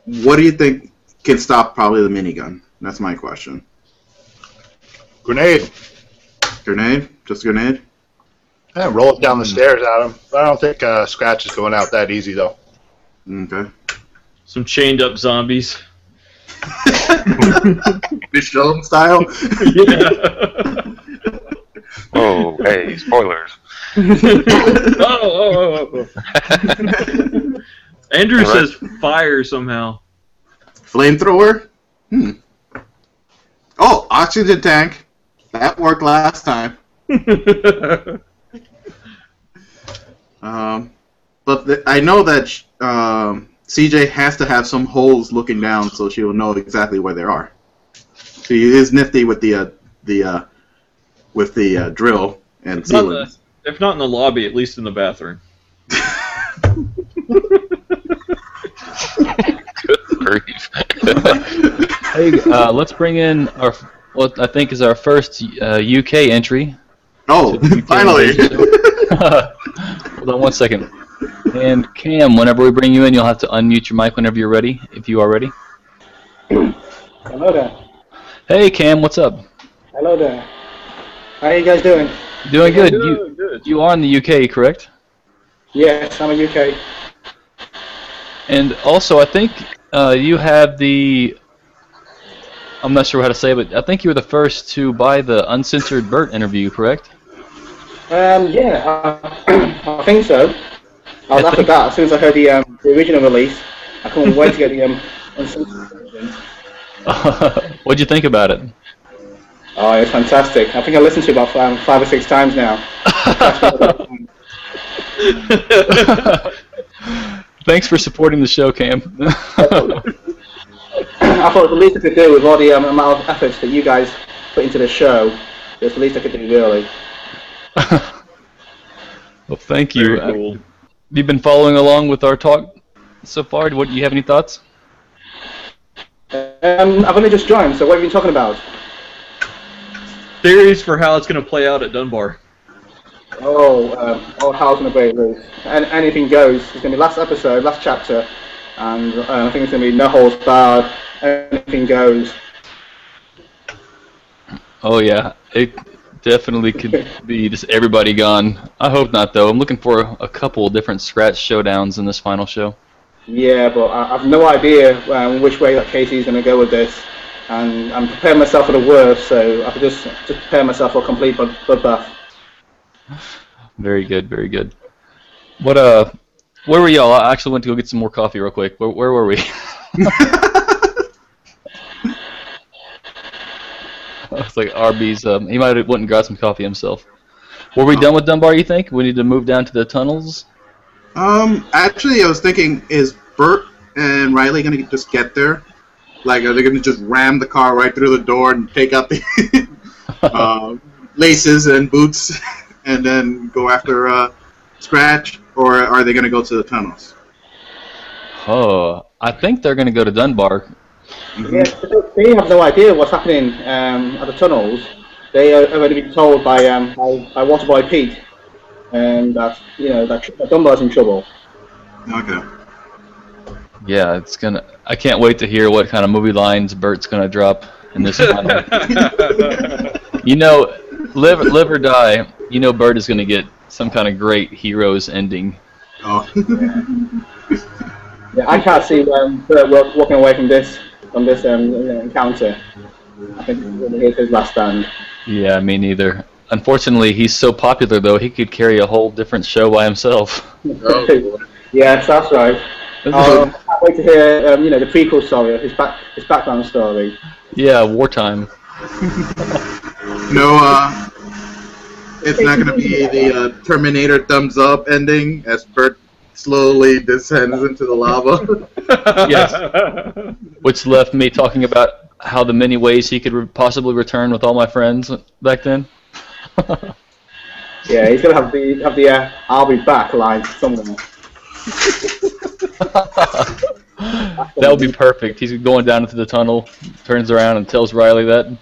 what do you think can stop probably the minigun? That's my question. Grenade. Grenade? Just a grenade? Yeah, roll it down the stairs Adam. I don't think uh, Scratch is going out that easy, though. Okay. Some chained up zombies. Michelle style. yeah. Oh, hey, spoilers. oh, oh, oh, oh. Andrew All right. says fire somehow. Flamethrower? Hmm. Oh, oxygen tank. That worked last time. Um, but the, I know that sh- um, CJ has to have some holes looking down so she will know exactly where they are. She is nifty with the uh, the uh, with the uh, drill and It's not sealant. if not in the lobby, at least in the bathroom. Grief. Hey, uh, let's bring in our what I think is our first uh, UK entry. Oh, UK finally! Hold on one second. And Cam, whenever we bring you in, you'll have to unmute your mic whenever you're ready, if you are ready. Hello there. Hey, Cam, what's up? Hello there. How are you guys doing? Doing good. Good, You good. you are in the UK, correct? Yes, I'm a UK. And also, I think uh, you have the. I'm not sure how to say, it, but I think you were the first to buy the uncensored Burt interview, correct? Um, yeah, I, I think so. I was I after that as soon as I heard the um, the original release. I couldn't wait to get the um, uncensored version. What'd you think about it? Oh, it's fantastic. I think I listened to it about um, five or six times now. Thanks for supporting the show, Cam. I thought the least I could do with all the um, amount of efforts that you guys put into the show, it's the least I could do, really. well, thank you. Very Uh, cool. Have you been following along with our talk so far? What do you have any thoughts? Um, I've only just joined, so what have you been talking about? Theories for how it's going to play out at Dunbar. Oh, um, oh, how's gonna break loose? And anything goes. It's gonna be last episode, last chapter, and uh, I think it's gonna be no holds barred. Anything goes. Oh yeah, it definitely could be just everybody gone. I hope not though. I'm looking for a couple different scratch showdowns in this final show. Yeah, but I, I've no idea um, which way that Casey's gonna go with this, and I'm preparing myself for the worst. So I could just just prepare myself for a complete blood- bloodbath. Very good, very good. What uh, where were y'all? I actually went to go get some more coffee real quick. Where, where were we? It's like Arby's. Um, he might have went and got some coffee himself. Were we done with Dunbar? You think we need to move down to the tunnels? Um, actually, I was thinking, is Bert and Riley gonna just get there? Like, are they gonna just ram the car right through the door and take out the uh, laces and boots, and then go after uh, Scratch, or are they gonna go to the tunnels? Oh, I think they're gonna go to Dunbar. Yeah, they have no idea what's happening um, at the tunnels. they have only been told by um by, by Waterboy Pete, and that you know that, that Dunbar's in trouble. Okay. Yeah, it's gonna. I can't wait to hear what kind of movie lines Bert's gonna drop in this one. you know, live live or die. You know, Bert is gonna get some kind of great hero's ending. Oh. Yeah, I can't see um, Bert wa- walking away from this from this um, encounter. I think here's his last stand. Yeah, me neither. Unfortunately, he's so popular though. He could carry a whole different show by himself. yes, that's right. Um, I can't wait to hear um, you know the prequel story, his back his background story. Yeah, wartime. No, uh, it's not going to be the uh, Terminator thumbs up ending as Bert slowly descends into the lava. Yes. Which left me talking about how the many ways he could re- possibly return with all my friends back then. Yeah, he's gonna have the have the uh, "I'll be back" line somewhere. That would be perfect. He's going down into the tunnel, turns around and tells Riley that.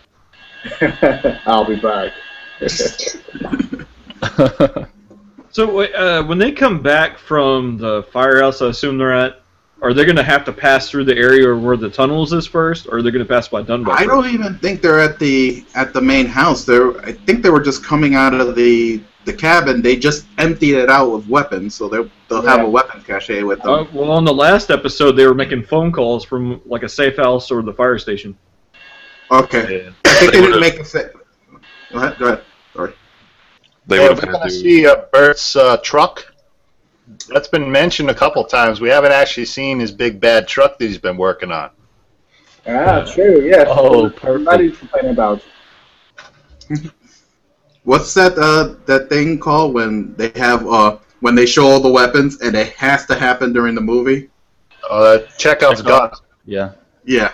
I'll be back. So uh, when they come back from the firehouse, I assume they're at, are they going to have to pass through the area where the tunnels is first, or are they going to pass by Dunbar? I first? don't even think they're at the at the main house. They're I think they were just coming out of the the cabin. They just emptied it out with weapons, so they'll they'll have a weapon cache with them. Uh, well, on the last episode, they were making phone calls from like a safe house or the fire station. okay, Yeah. I think They they would've- didn't make a fit. Go ahead. Go ahead. Sorry. They Yeah, would we're have going had to to do. see uh, Bert's uh, truck. That's been mentioned a couple times. We haven't actually seen his big bad truck that he's been working on. Ah, true. Yes. Oh, What are you complaining about? What's that uh that thing called when they have uh when they show all the weapons and it has to happen during the movie? Uh, Chekhov's gun. Yeah. Yeah.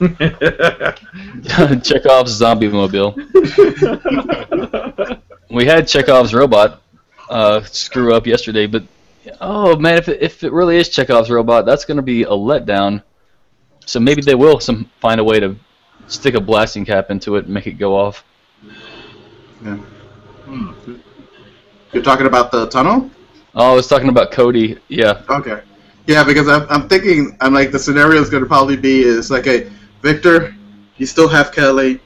Chekhov's zombie mobile. we had Chekhov's robot uh, screw up yesterday, but oh man, if it, if it really is Chekhov's robot, that's going to be a letdown. So maybe they will some find a way to stick a blasting cap into it and make it go off. Yeah. You're talking about the tunnel? Oh, I was talking about Cody. Yeah, Okay. Yeah, because I'm, I'm thinking, I'm like, the scenario is going to probably be is like, a Victor, you still have Kelly.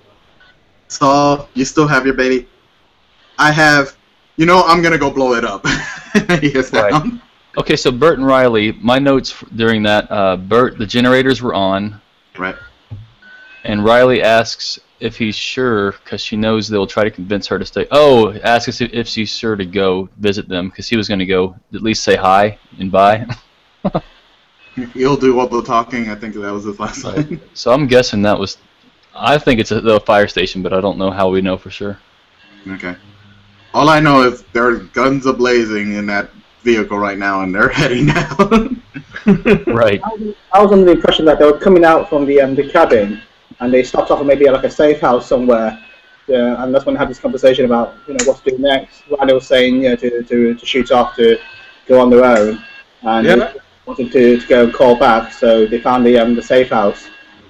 Saul, you still have your baby. I have, you know, I'm going to go blow it up. Right. Okay, so Bert and Riley, my notes during that, uh, Bert, the generators were on, Right. and Riley asks if he's sure because she knows they'll try to convince her to stay. Oh, ask if, if she's sure to go visit them because he was going to go at least say hi and bye. He'll do all the talking. I think that was his last line. so I'm guessing that was. I think it's a, the fire station, but I don't know how we know for sure. Okay. All I know is there are guns ablazing in that vehicle right now, and they're heading down. Right. I was under the impression that they were coming out from the um, the cabin, and they stopped off at maybe like a safe house somewhere. Yeah, and that's when they had this conversation about you know what to do next. Riley was saying you know to, to, to shoot off to go on their own, and Yeah. they wanted to, to go and call back. So they found the um, the safe house.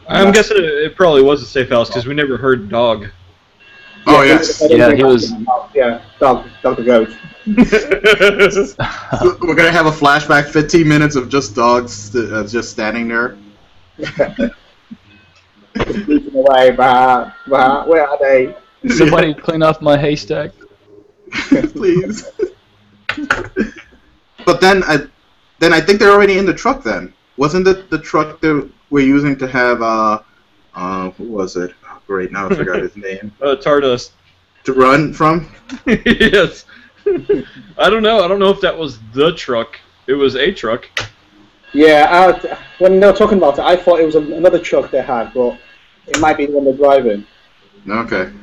I'm guessing it, it probably was a safe house because we never heard dog. oh they- yes. they Yeah, he was- the- Yeah, dog, dog the goat. We're gonna have a flashback, 15 minutes of just dogs uh, just standing there. Beating away, bah, bah, where are they? Somebody clean off my haystack. please. but then I, then I think they're already in the truck. Then wasn't it the truck that we're using to have uh, uh, who was it? Oh, great, now I forgot his name. Uh, Tardust. To run from. yes. I don't know. I don't know if that was the truck. It was a truck. Yeah, I, when they were talking about it, I thought it was another truck they had, but it might be when one they're driving. Okay.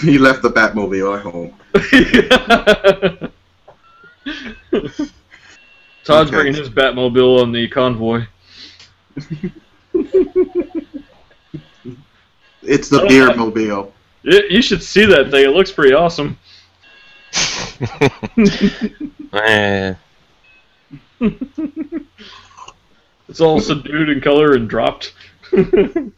He left the Batmobile at home. Todd's Okay. bringing his Batmobile on the convoy. It's the beer mobile. You should see that thing. It looks pretty awesome. It's all subdued in color and dropped.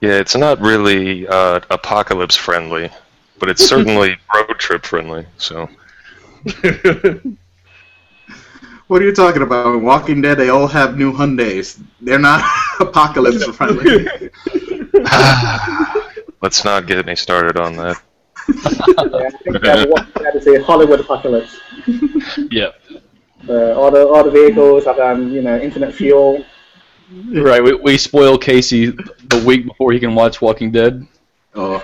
Yeah, it's not really uh, apocalypse friendly, but it's certainly road trip friendly. So What are you talking about? In Walking Dead, they all have new Hyundais. They're not apocalypse friendly. let's not get me started on that. Yeah, I think that what that is a Hollywood apocalypse. Yeah. Uh, all the all the vehicles have um, you know internet fuel. Right. We, we spoil Casey the week before he can watch Walking Dead. oh,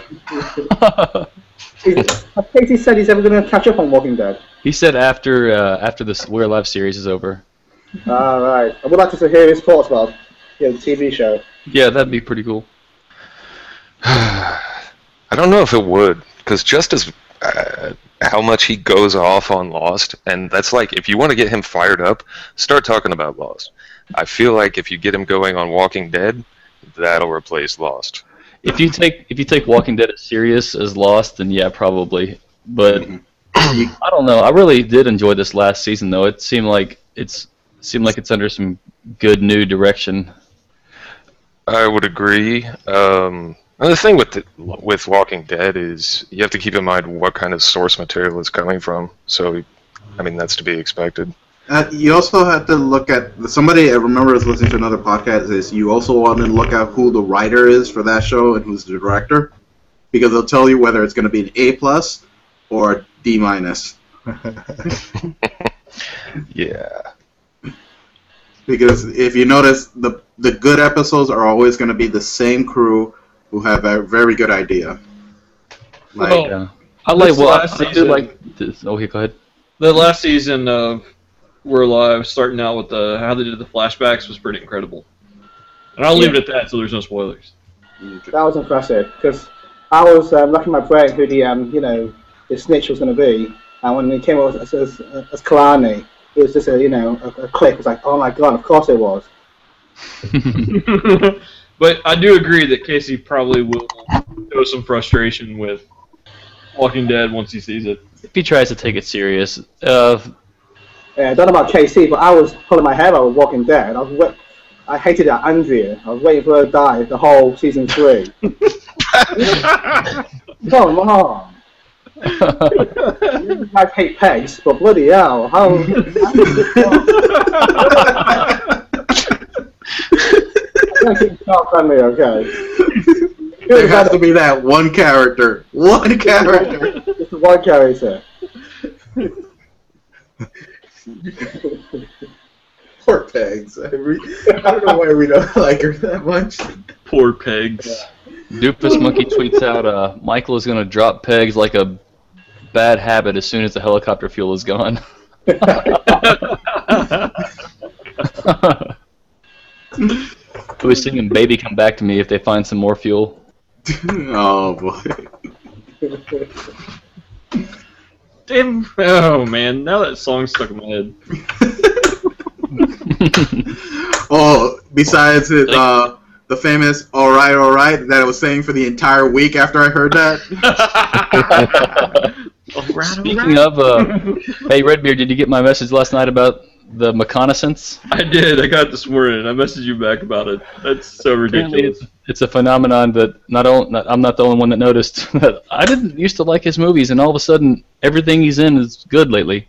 Casey said he's ever going to catch up on Walking Dead? he said after uh, after this We're Alive series is over. All right. I would like to hear his thoughts about yeah, the TV show. Yeah, that'd be pretty cool. I don't know if it would, because just as uh, how much he goes off on Lost, and that's like if you want to get him fired up, start talking about Lost. I feel like if you get him going on Walking Dead, that'll replace Lost. If you take if you take Walking Dead as serious as Lost, then yeah, probably. But I don't know. I really did enjoy this last season, though. It seemed like it's seemed like it's under some good new direction. I would agree. Um, and the thing with the, with Walking Dead is you have to keep in mind what kind of source material it's coming from. So, I mean, that's to be expected. Uh, you also have to look at somebody. I remember was listening to another podcast. Is you also want to look at who the writer is for that show and who's the director, because they'll tell you whether it's going to be an A plus or D minus. Yeah. Because if you notice, the the good episodes are always going to be the same crew who have a very good idea. Like, Well, Yeah. I like This well, last I do like this. Okay, go ahead. The last season of We're Alive, starting out with the how they did the flashbacks, was pretty incredible. And I'll leave it at that, so there's no spoilers. That was impressive because I was um, racking my brain who the um, you know the snitch was going to be, and when he came up as as, as Kalani, it was just a you know a, a click. It was like, oh my god, of course it was. but I do agree that Casey probably will show some frustration with Walking Dead once he sees it. If he tries to take it serious, uh, Yeah, I don't know about Casey, but I was pulling my hair out with Walking Dead. I was wa- I hated that Andrea. I was waiting for her to die the whole season three. Come on. You guys hate pegs, but bloody hell, how? I'm keep child friendly, okay? there has to be that one character. One character. Just one character. Poor Pegs. I, re- I don't know why we don't like her that much. Poor pegs. Doofus Monkey tweets out, uh, Michael is going to drop pegs like a bad habit as soon as the helicopter fuel is gone. Who is singing "Baby Come Back to Me" if they find some more fuel? oh boy. Damn. Oh man, now that song's stuck in my head. Oh, besides it, uh, the famous "All right, all right" that I was saying for the entire week after I heard that. Speaking of, uh, hey Redbeard, did you get my message last night about the reconnaissance? I did. I got it this morning. I messaged you back about it. That's so ridiculous. it's, it's a phenomenon that not, all, not I'm not the only one that noticed. that I didn't used to like his movies, and all of a sudden everything he's in is good lately.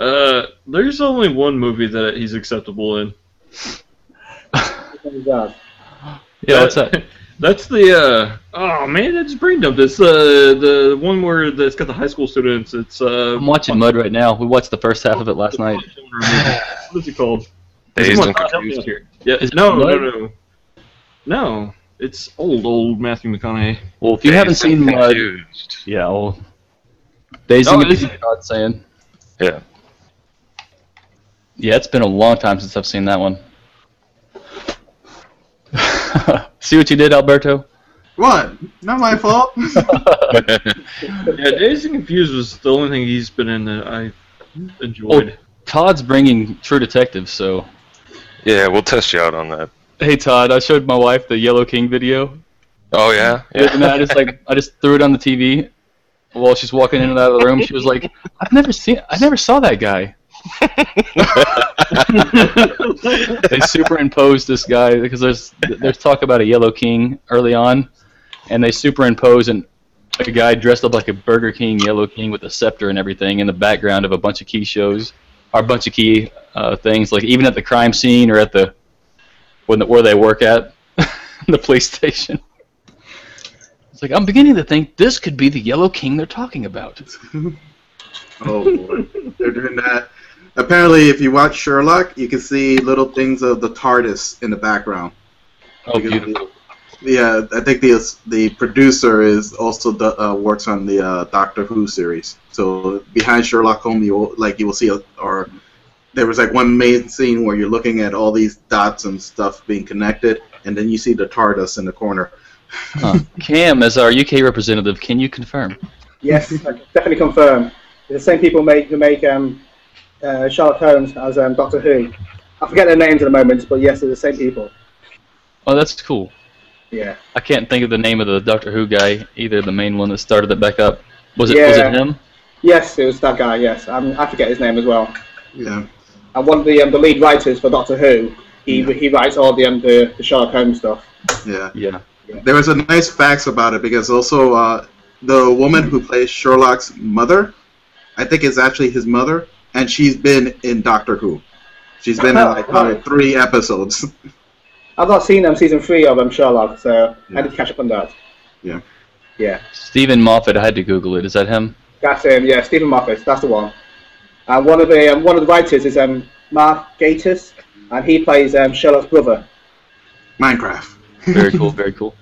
Uh, there's only one movie that he's acceptable in. Yeah. Yeah, what's that? That's the uh oh man, that's brain dumped. It's uh the one where the, it's got the high school students. It's uh I'm watching Mud right now. We watched the first half of it last night. what is it called? Dazed Come and on, help me confused. here. Yeah, Is no, no, no, no. It's old, old Matthew McConaughey. Well, if you haven't seen Mud, Confused. yeah, well, Days Oh, and is Confused, Todd saying. Yeah. Yeah, it's been a long time since I've seen that one. See what you did, Alberto? What? Not my fault. Yeah, Dazed and Confused was the only thing he's been in that I enjoyed. Todd's bringing True Detective, so. Yeah, we'll test you out on that. Hey Todd, I showed my wife the Yellow King video. Oh yeah, And I just like I just threw it on the TV while she's walking in and out of the room. She was like, "I've never seen, I never saw that guy." They superimpose this guy because there's there's talk about a Yellow King early on, and they superimpose an, a guy dressed up like a Burger King Yellow King with a scepter and everything in the background of a bunch of key shows, or a bunch of key uh, things like even at the crime scene or at the when the, where they work at the police station. It's like I'm beginning to think this could be the Yellow King they're talking about. Oh, boy. they're doing that. Apparently, if you watch Sherlock, you can see little things of the TARDIS in the background. Oh, Because beautiful. Yeah, I think the the producer is also the, uh, works on the uh, Doctor Who series. So behind Sherlock Holmes, you will, like you will see, a, or there was like one main scene where you're looking at all these dots and stuff being connected, and then you see the TARDIS in the corner. Huh. Cam, as our UK representative, can you confirm? Yes, I can definitely confirm. The same people make who make um, uh, Sherlock Holmes as um, Doctor Who. I forget their names at the moment, but yes, they're the same people. Oh, that's cool. Yeah. I can't think of the name of the Doctor Who guy either. The main one that started it back up. Was it? Was it him? Yes, it was that guy. Yes, um, I forget his name as well. Yeah. And one of the um, the lead writers for Doctor Who, he he writes all the um, the, the Sherlock Holmes stuff. Yeah. Yeah. There was a nice facts about it because also uh, the woman who plays Sherlock's mother, I think it's actually his mother, and she's been in Doctor Who. She's been in like probably three episodes. I've not seen um, season three of um, Sherlock, so I need to catch up on that. Yeah. Yeah, Steven Moffat. I had to Google it. Is that him? that's him. Yeah, Steven Moffat. That's the one. And one of the um, one of the writers is um, Mark Gatiss, and he plays um, Sherlock's brother. Mycroft. Very cool. Very cool.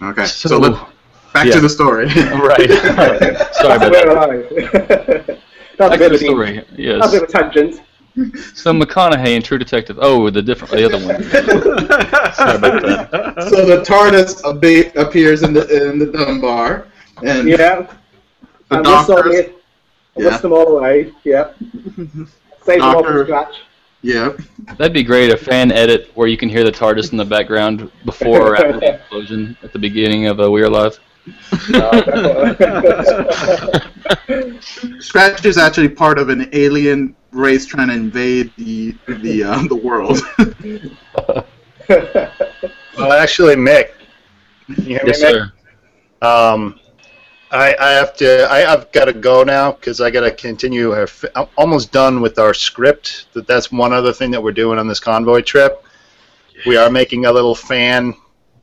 Okay. So, So- let, back yeah. to the story. right. Sorry about That's that. alive. that's, a Back bit to the a, story. that's a bit Yes. of a tangent. So McConaughey in True Detective. Oh, the different, the other one. Sorry about that. so the TARDIS abe- appears in the in the Dunbar, and Yeah. the and whisk all doctors. the, Yeah. whisk them all away. Yeah. Save them all from scratch. Yeah. That'd be great. A fan edit where you can hear the TARDIS in the background before or after the explosion at the beginning of uh, We're Alive. Scratch is actually part of an alien race trying to invade the the uh, the world. Well, actually, Mick. You hear Yes, me, Mick? sir. Um, I, I have to. I, I've got to go now because I got to continue. Our, I'm almost done with our script. That that's one other thing that we're doing on this convoy trip. We are making a little fan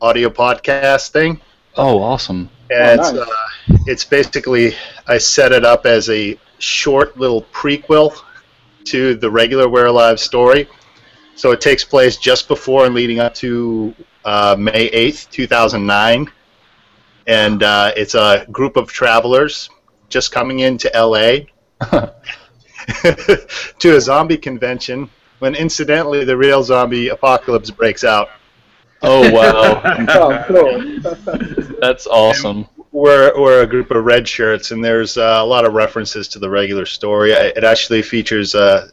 audio podcast thing, Oh, awesome. And nice. it's, uh, it's basically I set it up as a short little prequel to the regular We're Alive story. So it takes place just before and leading up to uh, May 8th, 2009. And uh, it's a group of travelers just coming into LA to a zombie convention when incidentally the real zombie apocalypse breaks out. Oh, wow. oh, cool. That's awesome. We're, we're a group of red shirts, and there's uh, a lot of references to the regular story. It actually features uh,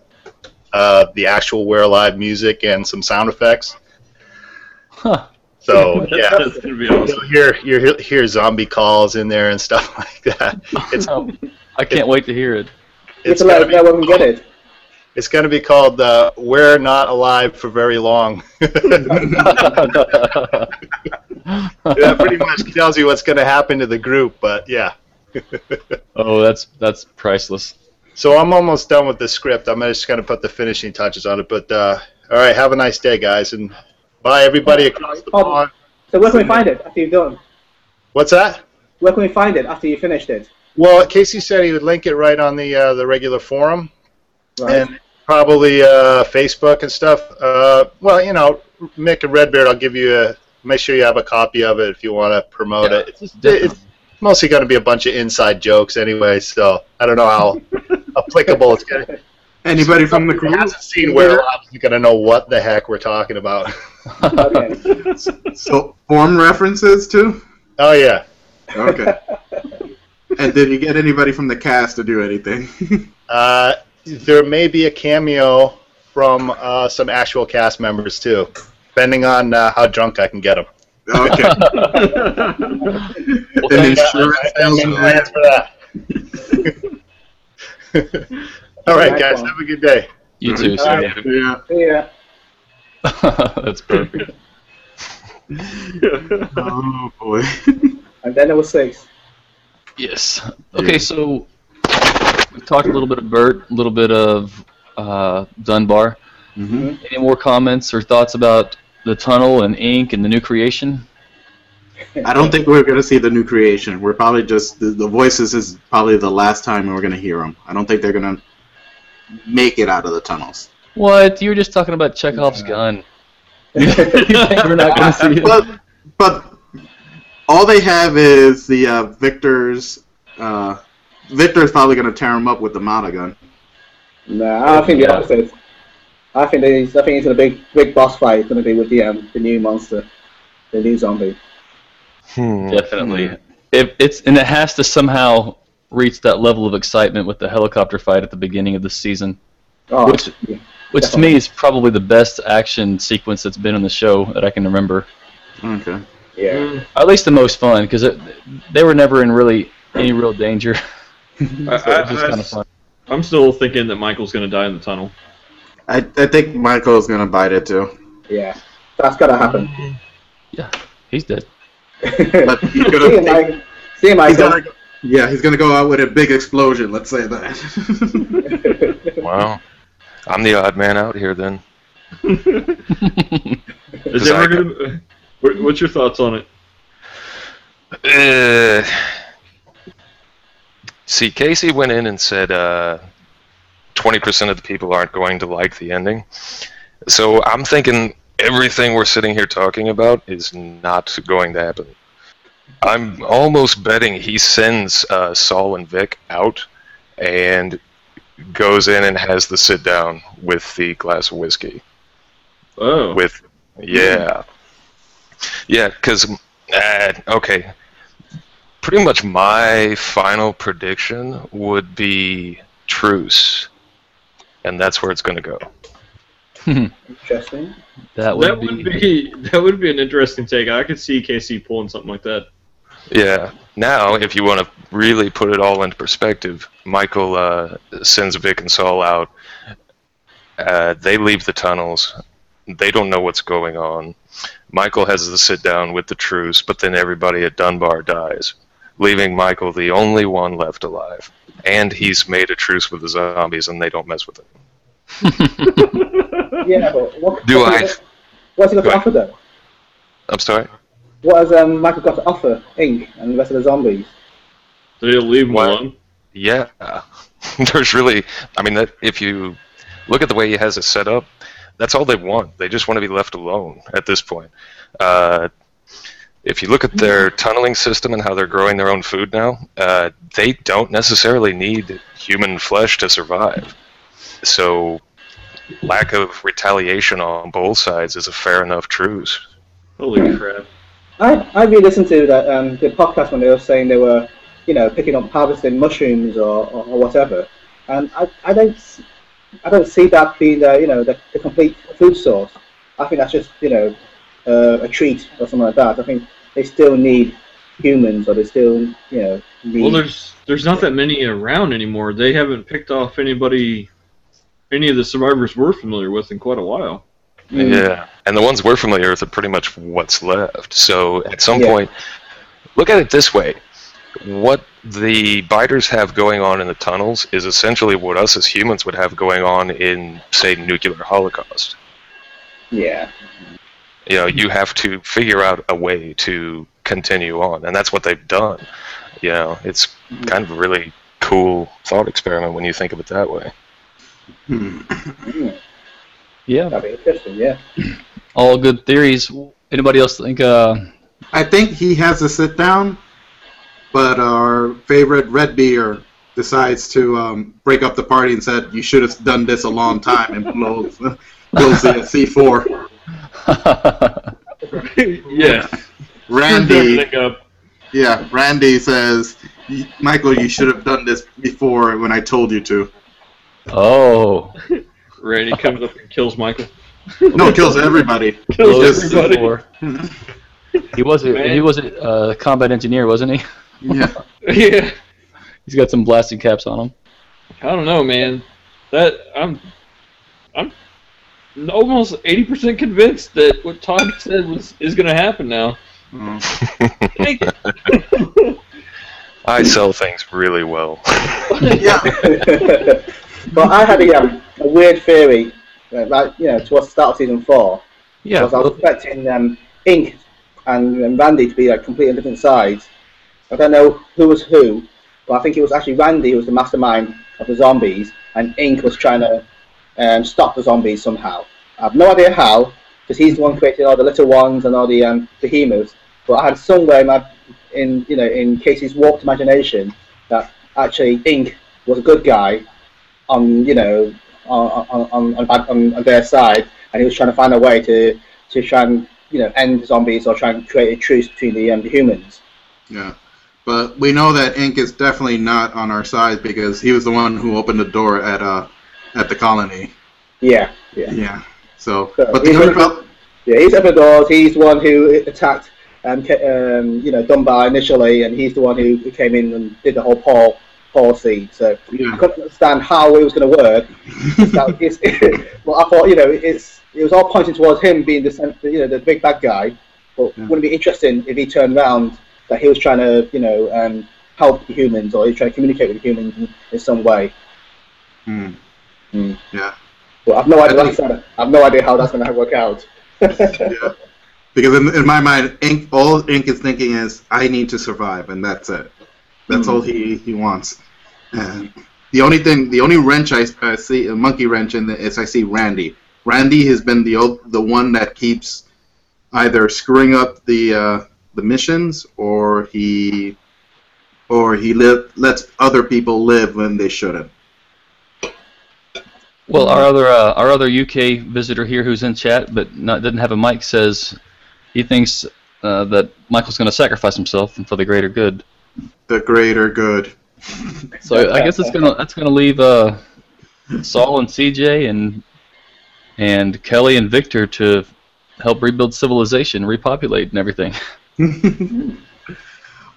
uh, the actual We're Alive music and some sound effects. Huh. So yeah, That's gonna be awesome. you'll hear you hear zombie calls in there and stuff like that. It's Oh, I can't wait to hear it. You have it's to let gonna be know when we get it. It's gonna be called uh, "We're Not Alive for Very Long." that pretty much tells you what's gonna happen to the group, but yeah. oh, that's that's priceless. So I'm almost done with the script. I'm just gonna put the finishing touches on it. But uh, all right, have a nice day, guys, and bye everybody across the Oh. pond. So where can we find it after you've done? What's that? Where can we find it after you finished it? Well, Casey said he would link it right on the uh, the regular forum Right. and probably uh, Facebook and stuff. Uh, well, you know, Mick and Redbeard, I'll give you a. Make sure you have a copy of it if you want to promote it. It's, it's mostly going to be a bunch of inside jokes anyway, so I don't know how applicable it's going to. Anybody from the Who crew? hasn't seen Where Labs is going to know what the heck we're talking about. okay. So form references too. Oh yeah. Okay. and did you get anybody from the cast to do anything? Uh, there may be a cameo from uh, some actual cast members too, depending on uh, how drunk I can get them. okay. Well, An insurance I have plans for that. All right, guys. Have a good day. You too. All right. Sam. Yeah. See ya. That's perfect. Oh boy. And then it was six. Yes. Okay, so we talked a little bit of Burt, a little bit of uh, Dunbar. hmm Any more comments or thoughts about the tunnel and ink and the new creation? I don't think we're gonna see the new creation. We're probably just the, the voices is probably the last time we're gonna hear them. I don't think they're gonna make it out of the tunnels. What? You were just talking about Chekhov's gun. you think we're not going to see it? But but all they have is the uh, Victor's. Uh, Victor's probably gonna tear him up with the Mata gun. Nah, I think the Yeah. opposite. I think there's, I think it's a big, big boss fight. It's going to be with the um, the new monster, the new zombie. Hmm. Definitely. If it's and it has to somehow reach that level of excitement with the helicopter fight at the beginning of the season, Oh, Which- yeah. which to me is probably the best action sequence that's been on the show that I can remember. Okay. yeah. Mm, Or at least the most fun because they were never in really any real danger. so I, it was just I, kind of fun. am still thinking that Michael's going to die in the tunnel. I, I think Michael's gonna bite it too. Yeah, that's gotta happen. Yeah, he's dead. But he's See gonna take, Mike. See you, he's Michael. gonna yeah he's gonna go out with a big explosion. Let's say that. Wow. I'm the odd man out here then. Is I ever gonna, what's your thoughts on it? Uh, see, Casey went in and said uh, 20% of the people aren't going to like the ending. So I'm thinking everything we're sitting here talking about is not going to happen. I'm almost betting he sends uh, Saul and Vic out and goes in and has the sit down with the glass of whiskey Oh, with yeah yeah because uh, okay pretty much my final prediction would be truce and that's where it's going to go Interesting. That would that be. would be that would be an interesting take. I could see Casey pulling something like that. yeah now if you want to really put it all into perspective michael uh, sends vic and saul out uh, they leave the tunnels they don't know what's going on michael has the sit down with the truce but then everybody at dunbar dies leaving michael the only one left alive and he's made a truce with the zombies and they don't mess with him Yeah, but what, Do what's I- He got, what's he got Go to ahead. offer though? i'm sorry What has um, Michael got to offer Ink and the rest of the zombies? Did he leave him alone? Yeah, there's really. I mean, that if you look at the way he has it set up, that's all they want. They just want to be left alone at this point. Uh, if you look at their tunneling system and how they're growing their own food now, uh, they don't necessarily need human flesh to survive. So, lack of retaliation on both sides is a fair enough truce. Holy crap! I I really listened to that um, the podcast when they were saying they were, you know, picking up harvesting mushrooms or, or, or whatever, and I, I don't s- I don't see that being the you know the, the complete food source. I think that's just you know uh, a treat or something like that. I think they still need humans or they still you know need. Well, there's there's not that many around anymore. They haven't picked off anybody, any of the survivors we're familiar with in quite a while. Mm. Yeah, and the ones we're familiar with are pretty much what's left. So at some Yeah. point, look at it this way: what the biters have going on in the tunnels is essentially what us as humans would have going on in, say, nuclear holocaust. yeah. You know, you have to figure out a way to continue on, and that's what they've done. You know, it's kind of a really cool thought experiment when you think of it that way. Mm. Yeah, That'd be interesting. Yeah. all good theories. Anybody else think? Uh, I think he has a sit down, but our favorite Redbeard decides to um, break up the party and said, "You should have done this a long time," and blows blows the C four. yeah, Randy, yeah, Randy says, "Michael, you should have done this before when I told you to." oh, Randy comes up and kills Michael. No, kills everybody. Kills Yes. everybody. Four. he was a, Man. he was a uh, combat engineer, wasn't he? Yeah. yeah, He's got some blasting caps on him. I don't know, man. that I'm I'm almost eighty percent convinced that what Todd said was is going to happen now. I sell things really well. yeah. but I had a, um, a weird theory, uh, like you know, towards the start of season four. Yeah. Because I was expecting um, Ink and, and Randy to be like completely different sides. I don't know who was who, but I think it was actually Randy who was the mastermind of the zombies, and Ink was trying to um, stop the zombies somehow. I have no idea how, because he's the one creating all the little ones and all the um, behemoths. But I had somewhere in, my, in you know in Casey's warped imagination that actually Ink was a good guy on you know on on, on, on, on their side, and he was trying to find a way to to try and you know end zombies or try and create a truce between the, um, the humans. Yeah. But we know that Ink is definitely not on our side because he was the one who opened the door at uh at the colony. Yeah, yeah. Yeah. So, So but the he's one- about Yeah, he's up the doors. He's the one who attacked, um, um, you know, Dunbar initially, and he's the one who, came in and did the whole Paul seed. So I couldn't understand how it was going to work. well, I thought, you know, it's it was all pointing towards him being the you know the big bad guy. But Yeah. wouldn't it be interesting if he turned around that he was trying to, you know, um, help humans or he was trying to communicate with humans in, in some way. Hmm. Hmm. Yeah. But I've no idea. I said, I've no idea how that's going to work out. yeah. Because in, in my mind, Ink, all Ink is thinking is, I need to survive, and that's it. That's all he, he wants. And the only thing, the only wrench I, I see, a monkey wrench in the, is I see Randy. Randy has been the the one that keeps either screwing up the uh, the missions, or he or he li- lets other people live when they shouldn't. Well, our other uh, our other UK visitor here, who's in chat but not didn't have a mic, says he thinks uh, that Michael's going to sacrifice himself for the greater good. The greater good. So I guess it's gonna that's gonna leave uh, Saul and CJ and and Kelly and Victor to help rebuild civilization, repopulate, and everything.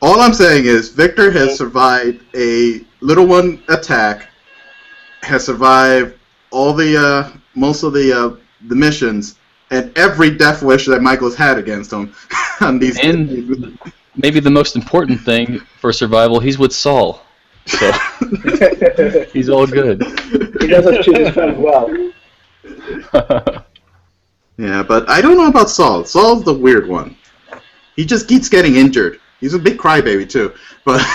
All I'm saying is Victor has survived a little one attack, has survived all the uh, most of the uh, the missions, and every death wish that Michael's had against him on these. And maybe the most important thing for survival, he's with Saul, so he's all good. he does have to choose his friends well. yeah, but I don't know about Saul. Saul's the weird one. He just keeps getting injured. He's a big crybaby too, but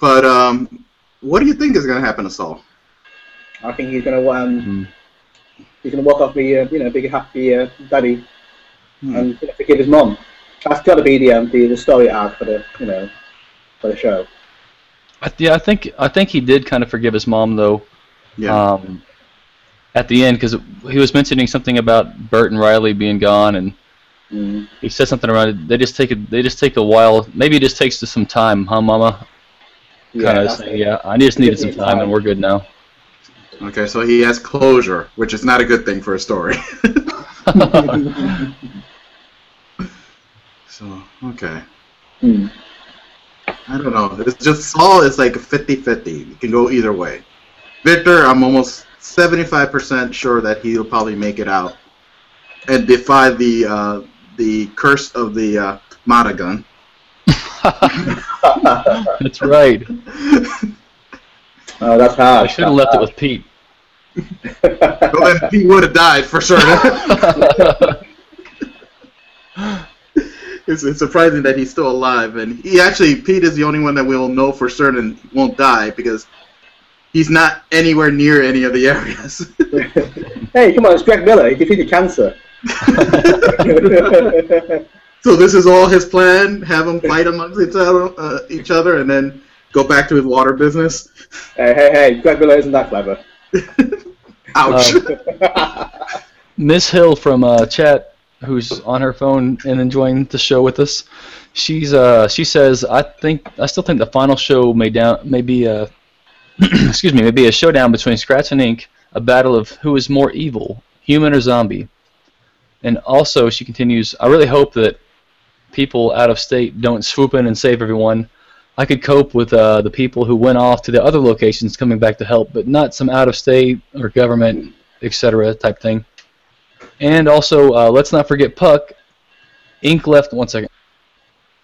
but um, what do you think is going to happen to Saul? I think he's going to um, Hmm. he's going to walk off the uh, you know big happy uh, daddy Hmm. and you know, forgive his mom. That's got to be the, um, the the story arc for the you know for the show. I, yeah, I think I think he did kind of forgive his mom though. Yeah. Um, at the end, because he was mentioning something about Burt and Riley being gone, and Mm. he said something around it. They just take a they just take a while. Maybe it just takes some time, huh, Mama? Yeah, Kind of saying, yeah. I just needed some time, time. and we're good now. Okay, so he has closure, which is not a good thing for a story. so, okay. Hmm. I don't know. It's just Saul is like 50-50. It can go either way. Victor, I'm almost 75% sure that he'll probably make it out and defy the uh, the curse of the uh, Mata gun. That's right. Oh, that's how I should have left it with Pete. well, then he would have died for sure. it's, it's surprising that he's still alive, and he actually Pete is the only one that we'll know for certain won't die because he's not anywhere near any of the areas. hey, come on, it's Greg Miller. He defeated cancer. so this is all his plan: have them fight amongst each other, uh, each other, and then go back to his water business. hey, hey, hey, Greg Miller isn't that clever. Ouch! Miss Hill from uh, chat, who's on her phone and enjoying the show with us, she's uh, she says, I think I still think the final show may down may be a excuse me, maybe a showdown between Scratch and Ink, a battle of who is more evil, human or zombie. And also, she continues, I really hope that people out of state don't swoop in and save everyone. I could cope with uh, the people who went off to the other locations coming back to help, but not some out of state or government, etc. type thing. And also, uh, let's not forget Puck. Ink left one second.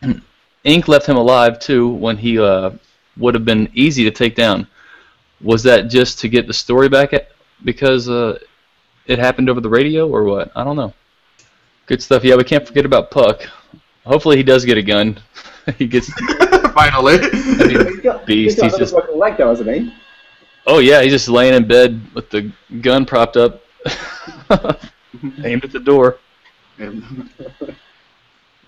Ink left him alive too when he uh, would have been easy to take down. Was that just to get the story back at, because uh, it happened over the radio or what? I don't know. Good stuff. Yeah, we can't forget about Puck. Hopefully he does get a gun. he gets. Finally. I mean, Beast, he's he's just- broken leg though, hasn't he? Oh yeah, he's just laying in bed with the gun propped up, aimed at the door.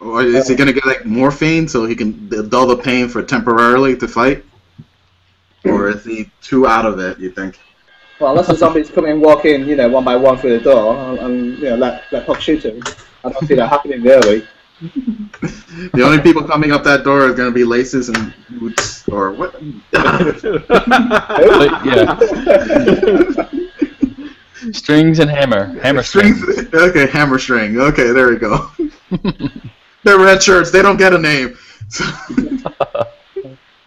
Or is he gonna get like morphine so he can dull the pain for temporarily to fight? Or is he too out of it? You think? Well, unless the zombies come in and walk in, you know, one by one through the door and, and you know, let, let Puck shoot him. I don't see that happening really. The only people coming up that door are gonna be laces and boots or what? Yeah, strings and hammer, hammer strings. strings. Okay, hammer string. Okay, there we go. They're red shirts. They don't get a name.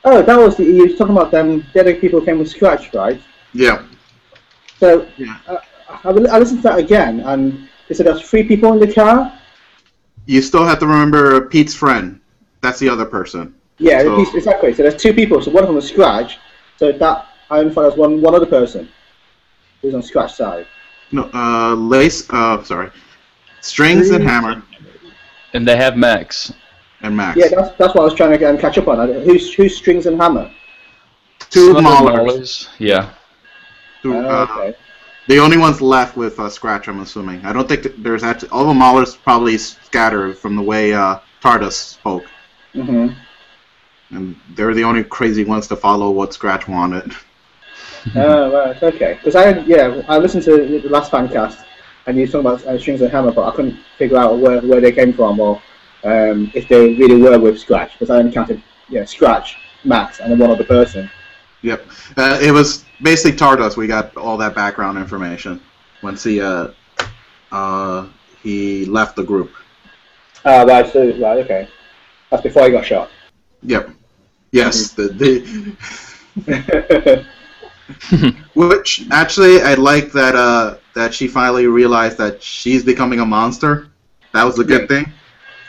Oh, that was the, you were talking about them dead people came with scratch, right? yeah. So Yeah. uh, I, I listened to that again, and they said there's three people in the car. You still have to remember Pete's friend. That's the other person. Yeah, So- exactly. So there's two people. So one of them was scratch. So that I identified as one one other person who's on scratch side. No, uh, lace. Uh, sorry. Strings and hammer And they have Max. and Max. Yeah, that's that's what I was trying to um, catch up on. I- Who's who's strings and hammer? Two Some other maulers. maulers. Yeah. Two, Oh, uh, okay. The only ones left with uh, Scratch, I'm assuming. I don't think there's actually all the Maulers probably scattered from the way uh, Tardus spoke, hmm and they're the only crazy ones to follow what Scratch wanted. oh, right, okay. Because I yeah I listened to the last fan cast, and you were talking about uh, strings and hammer, but I couldn't figure out where, where they came from or um, if they really were with scratch. Because I only counted yeah scratch, Max, and then one other person. Yep, uh, it was basically Tardos. We got all that background information once he uh, uh, he left the group. Ah, right. So right, okay. That's before he got shot. Yep. Yes, the, the which actually I like that uh, that she finally realized that she's becoming a monster. That was a good thing.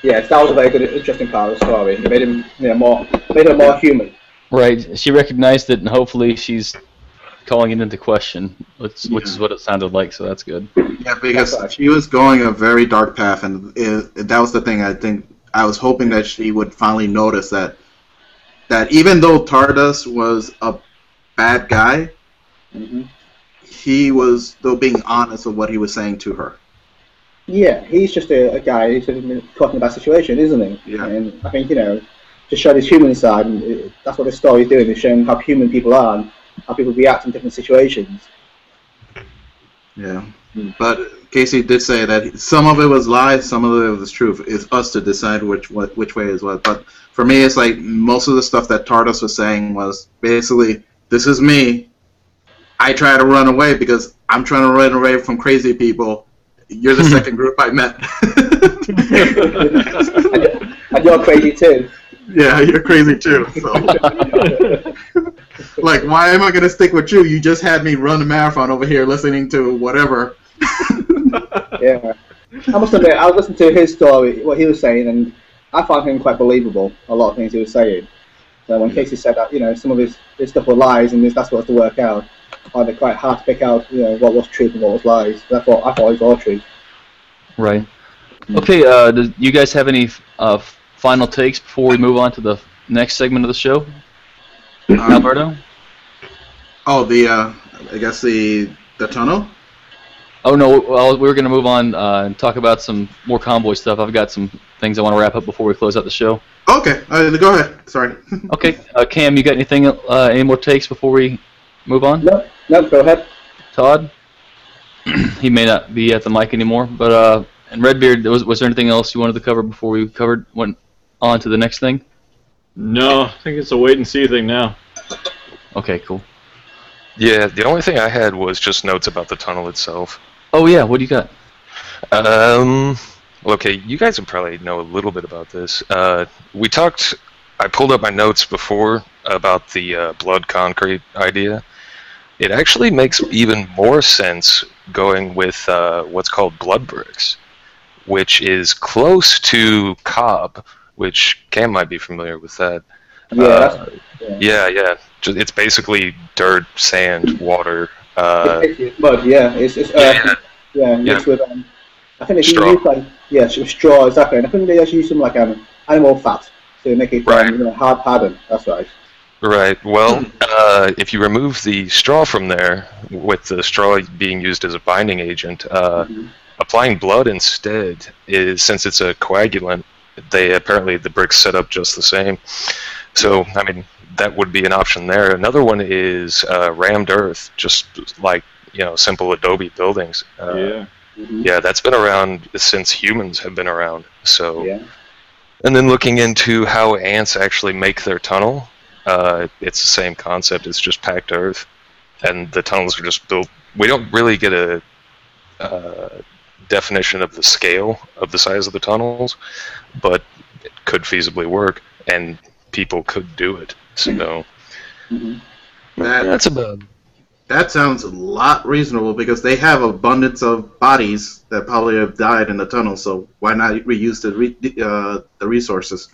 Yes, that was a very good, interesting part of the story. It made him, you know, more, made her more human. Right. She recognized it, and hopefully she's calling it into question, which, which is what it sounded like. So that's good. Yeah, because That's she was going a very dark path, and it, that was the thing. I think I was hoping that she would finally notice that that even though Tardus was a bad guy, hmm he was still being honest of what he was saying to her. Yeah, he's just a, a guy who's been caught in a situation, isn't he? Yeah. And I think you know, to show his human side, and it, that's what the is doing. It's showing how human people are and how people react in different situations. Yeah. Hmm. But Casey did say that some of it was lies, some of it was truth. It's us to decide which what, which way is what. But for me, it's like most of the stuff that Tardus was saying was basically, "This is me. I try to run away because I'm trying to run away from crazy people. You're the second group I met. And you're crazy too. Yeah, you're crazy too. So. like, why am I gonna stick with you? You just had me run a marathon over here listening to whatever. Yeah. I must admit, I was listening to his story, what he was saying, and I found him quite believable. A lot of things he was saying. So when Casey said that, you know, some of his, his stuff were lies, and this, that's what was to work out. I found it quite hard to pick out, you know, what was truth and what was lies. But I thought, I thought it was all truth. Right. Okay. Uh, do you guys have any uh, final takes before we move on to the next segment of the show, Um, Alberto? Oh, the uh, I guess the the tunnel. Oh no, well, we were going to move on uh, and talk about some more convoy stuff. I've got some things I want to wrap up before we close out the show. Okay, uh, go ahead. Sorry. Okay, uh, Cam, you got anything? Uh, any more takes before we move on? No, no, go ahead. Todd? he may not be at the mic anymore, but uh, and Redbeard, was was there anything else you wanted to cover before we covered went on to the next thing? No, I think it's a wait and see thing now. Okay, cool. Yeah, the only thing I had was just notes about the tunnel itself. Oh yeah, what do you got? Um, okay, you guys would probably know a little bit about this. Uh, we talked. I pulled up my notes before about the uh, blood concrete idea. It actually makes even more sense going with uh, what's called blood bricks, which is close to cob, which Cam might be familiar with that. Yeah, Uh, yeah. yeah, yeah. It's basically dirt, sand, water. Uh, It's mud, yeah. It's, it's yeah, earth, yeah, mixed with um, I think they Straw. use like yeah, straw exactly. And I think they actually use some like um animal fat to make it Right. um, you know, hard harden. That's right. Right. Well, uh, if you remove the straw from there, with the straw being used as a binding agent, uh, Mhm. applying blood instead is since it's a coagulant. They apparently the bricks set up just the same. So I mean that would be an option there. Another one is uh, rammed earth, just like you know simple adobe buildings. Uh, yeah. Mhm. yeah, that's been around since humans have been around. So Yeah. and then looking into how ants actually make their tunnel, uh, it's the same concept. It's just packed earth, and the tunnels are just built. We don't really get a uh, definition of the scale of the size of the tunnels, but it could feasibly work, and people could do it. So Mhm. That, that's about. that sounds a lot reasonable because they have abundance of bodies that probably have died in the tunnel. So why not reuse the re- uh, the resources?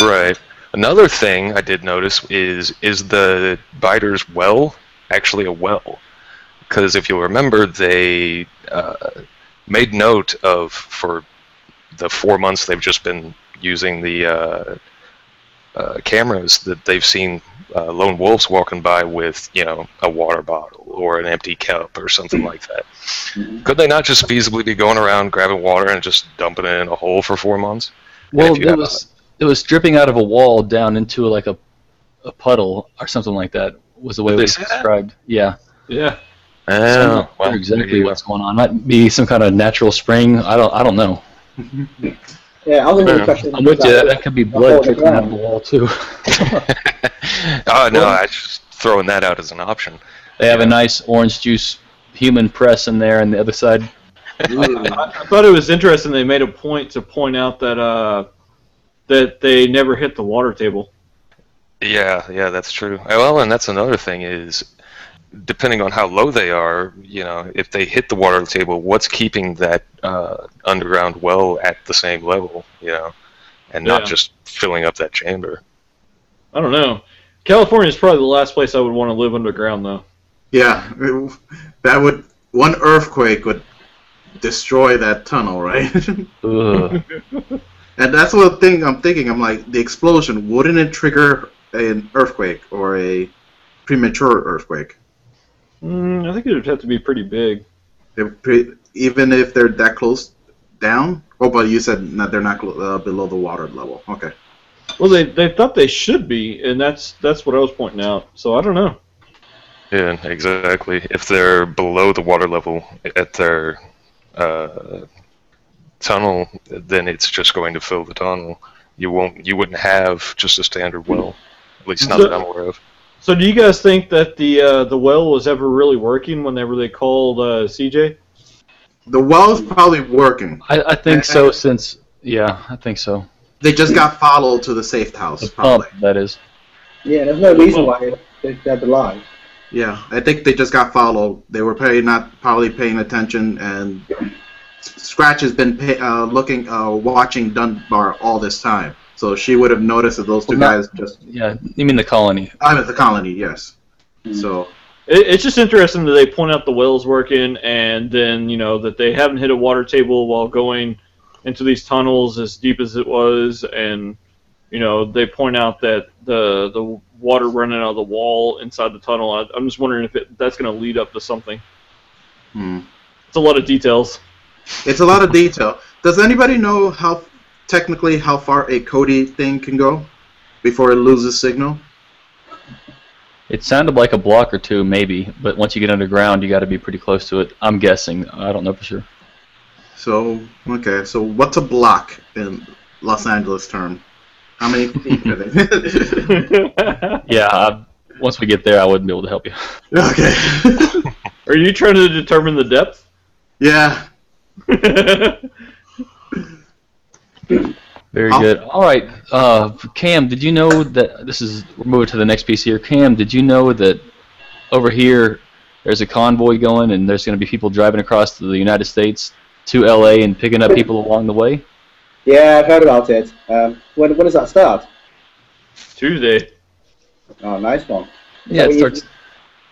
Right. Another thing I did notice is is the biter's well actually a well? Because if you'll remember, they uh, made note of for the four months they've just been using the uh, uh, cameras that they've seen uh, lone wolves walking by with you know a water bottle or an empty cup or something like that. Mhm. Could they not just feasibly be going around grabbing water and just dumping it in a hole for four months? Well, it have was it was dripping out of a wall down into like a a puddle or something like that. Was the way Did it they was say that? described. Yeah. Yeah. So I'm Oh, not well, sure exactly there what's going on. Might be some kind of natural spring. I don't. I don't know. Yeah, I was under the Yeah. impression I'm with you. that- That, that could be the blood in the dripping out of the wall too. oh no, I just throwing that out as an option. They have a nice orange juice human press in there, and the other side. I, I thought it was interesting. They made a point to point out that uh, that they never hit the water table. Yeah, yeah, that's true. Well, and that's another thing is, depending on how low they are, you know, if they hit the water table, what's keeping that uh, underground well at the same level, you know, and not Yeah. just filling up that chamber? I don't know. California is probably the last place I would want to live underground, though. Yeah, that would one earthquake would destroy that tunnel, right? And that's what thing I'm thinking. I'm like, the explosion wouldn't it trigger an earthquake or a premature earthquake? Mm, I think it would have to be pretty big. If pre- even if they're that close down. Oh, but you said not, they're not clo- uh, below the water level. Okay. Well, they they thought they should be, and that's that's what I was pointing out. So I don't know. Yeah, exactly. If they're below the water level at their uh, tunnel, then it's just going to fill the tunnel. You won't. You wouldn't have just a standard well, at least not that I'm aware of. So do you guys think that the uh, the well was ever really working whenever they called uh, CJ? The well's probably working. I, I think so. Since yeah, I think so. They just got followed to the safe house, The probably. pump, that is. Yeah, there's no reason why they, they'd lie. Yeah, I think they just got followed. They were probably not probably paying attention, and Scratch has been pay, uh, looking, uh, watching Dunbar all this time. So she would have noticed that those two Well, not- guys just. Yeah, you mean the colony? I'm at the colony, yes. So It, it's just interesting that they point out the well's working, and then you know that they haven't hit a water table while going into these tunnels as deep as it was, and you know they point out that the the water running out of the wall inside the tunnel. I, I'm just wondering if it, that's going to lead up to something. hmm. It's a lot of details. it's a lot of detail. Does anybody know how technically how far a Cody thing can go before it loses signal? It sounded like a block or two, maybe, but once you get underground, you got to be pretty close to it. I'm guessing. I don't know for sure. So okay, so what's a block in Los Angeles term? How many feet are they? Yeah, I, once we get there, I wouldn't be able to help you. okay. Are you trying to determine the depth? yeah, Very Very I'll- good. All right, uh, Cam, did you know that this is we're moving to the next piece here? Cam, did you know that over here there's a convoy going and there's going to be people driving across to the United States to LA and picking up people along the way? Yeah, I've heard about it. Um, when, when does that start? Tuesday. Oh, nice one. Yeah, So it you- starts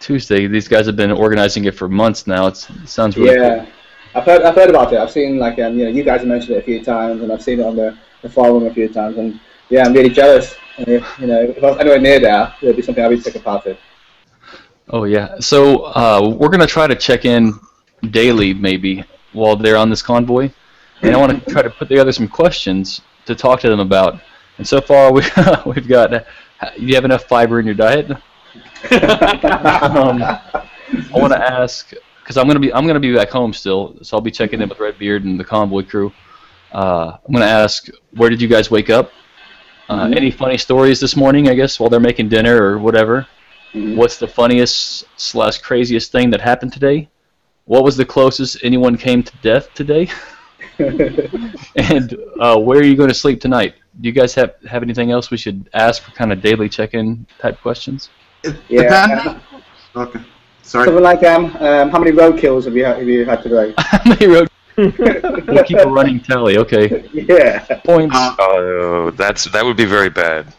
Tuesday. These guys have been organizing it for months now. It's, it sounds really Yeah, cool. I've heard I've heard about it. I've seen like um, you know you guys have mentioned it a few times, and I've seen it on the, the forum a few times, and yeah, I'm really jealous. And if, you know, if I was anywhere near there, it'd be something I'd be taking part in. Oh yeah. So uh, we're gonna try to check in daily, maybe while they're on this convoy, and I want to try to put together some questions to talk to them about. And so far, we we've got. Do you have enough fiber in your diet? um, I want to ask because I'm gonna be I'm gonna be back home still, so I'll be checking in with Redbeard and the convoy crew. Uh, I'm gonna ask where did you guys wake up? Uh, Any funny stories this morning? I guess while they're making dinner or whatever. What's the funniest slash craziest thing that happened today? What was the closest anyone came to death today? and uh, where are you going to sleep tonight? Do you guys have have anything else we should ask for kind of daily check-in type questions? Yeah. Okay. Sorry. Something like um, um, how many road kills have you had, have you had today? How many road? we'll keep a running tally. Okay. yeah. Points. Uh, Oh, that's that would be very bad.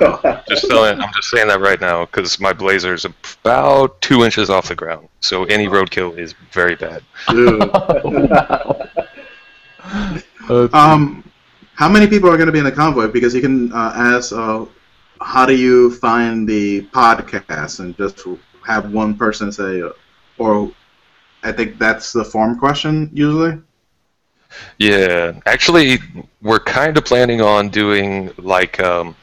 oh. Just telling, I'm just saying that right now because my blazer is about two inches off the ground, so any roadkill is very bad. Ew. Uh, Um, how many people are going to be in the convoy? Because you can uh, ask, uh, how do you find the podcast, and just have one person say, or I think that's the form question usually. Yeah, actually, we're kind of planning on doing like um,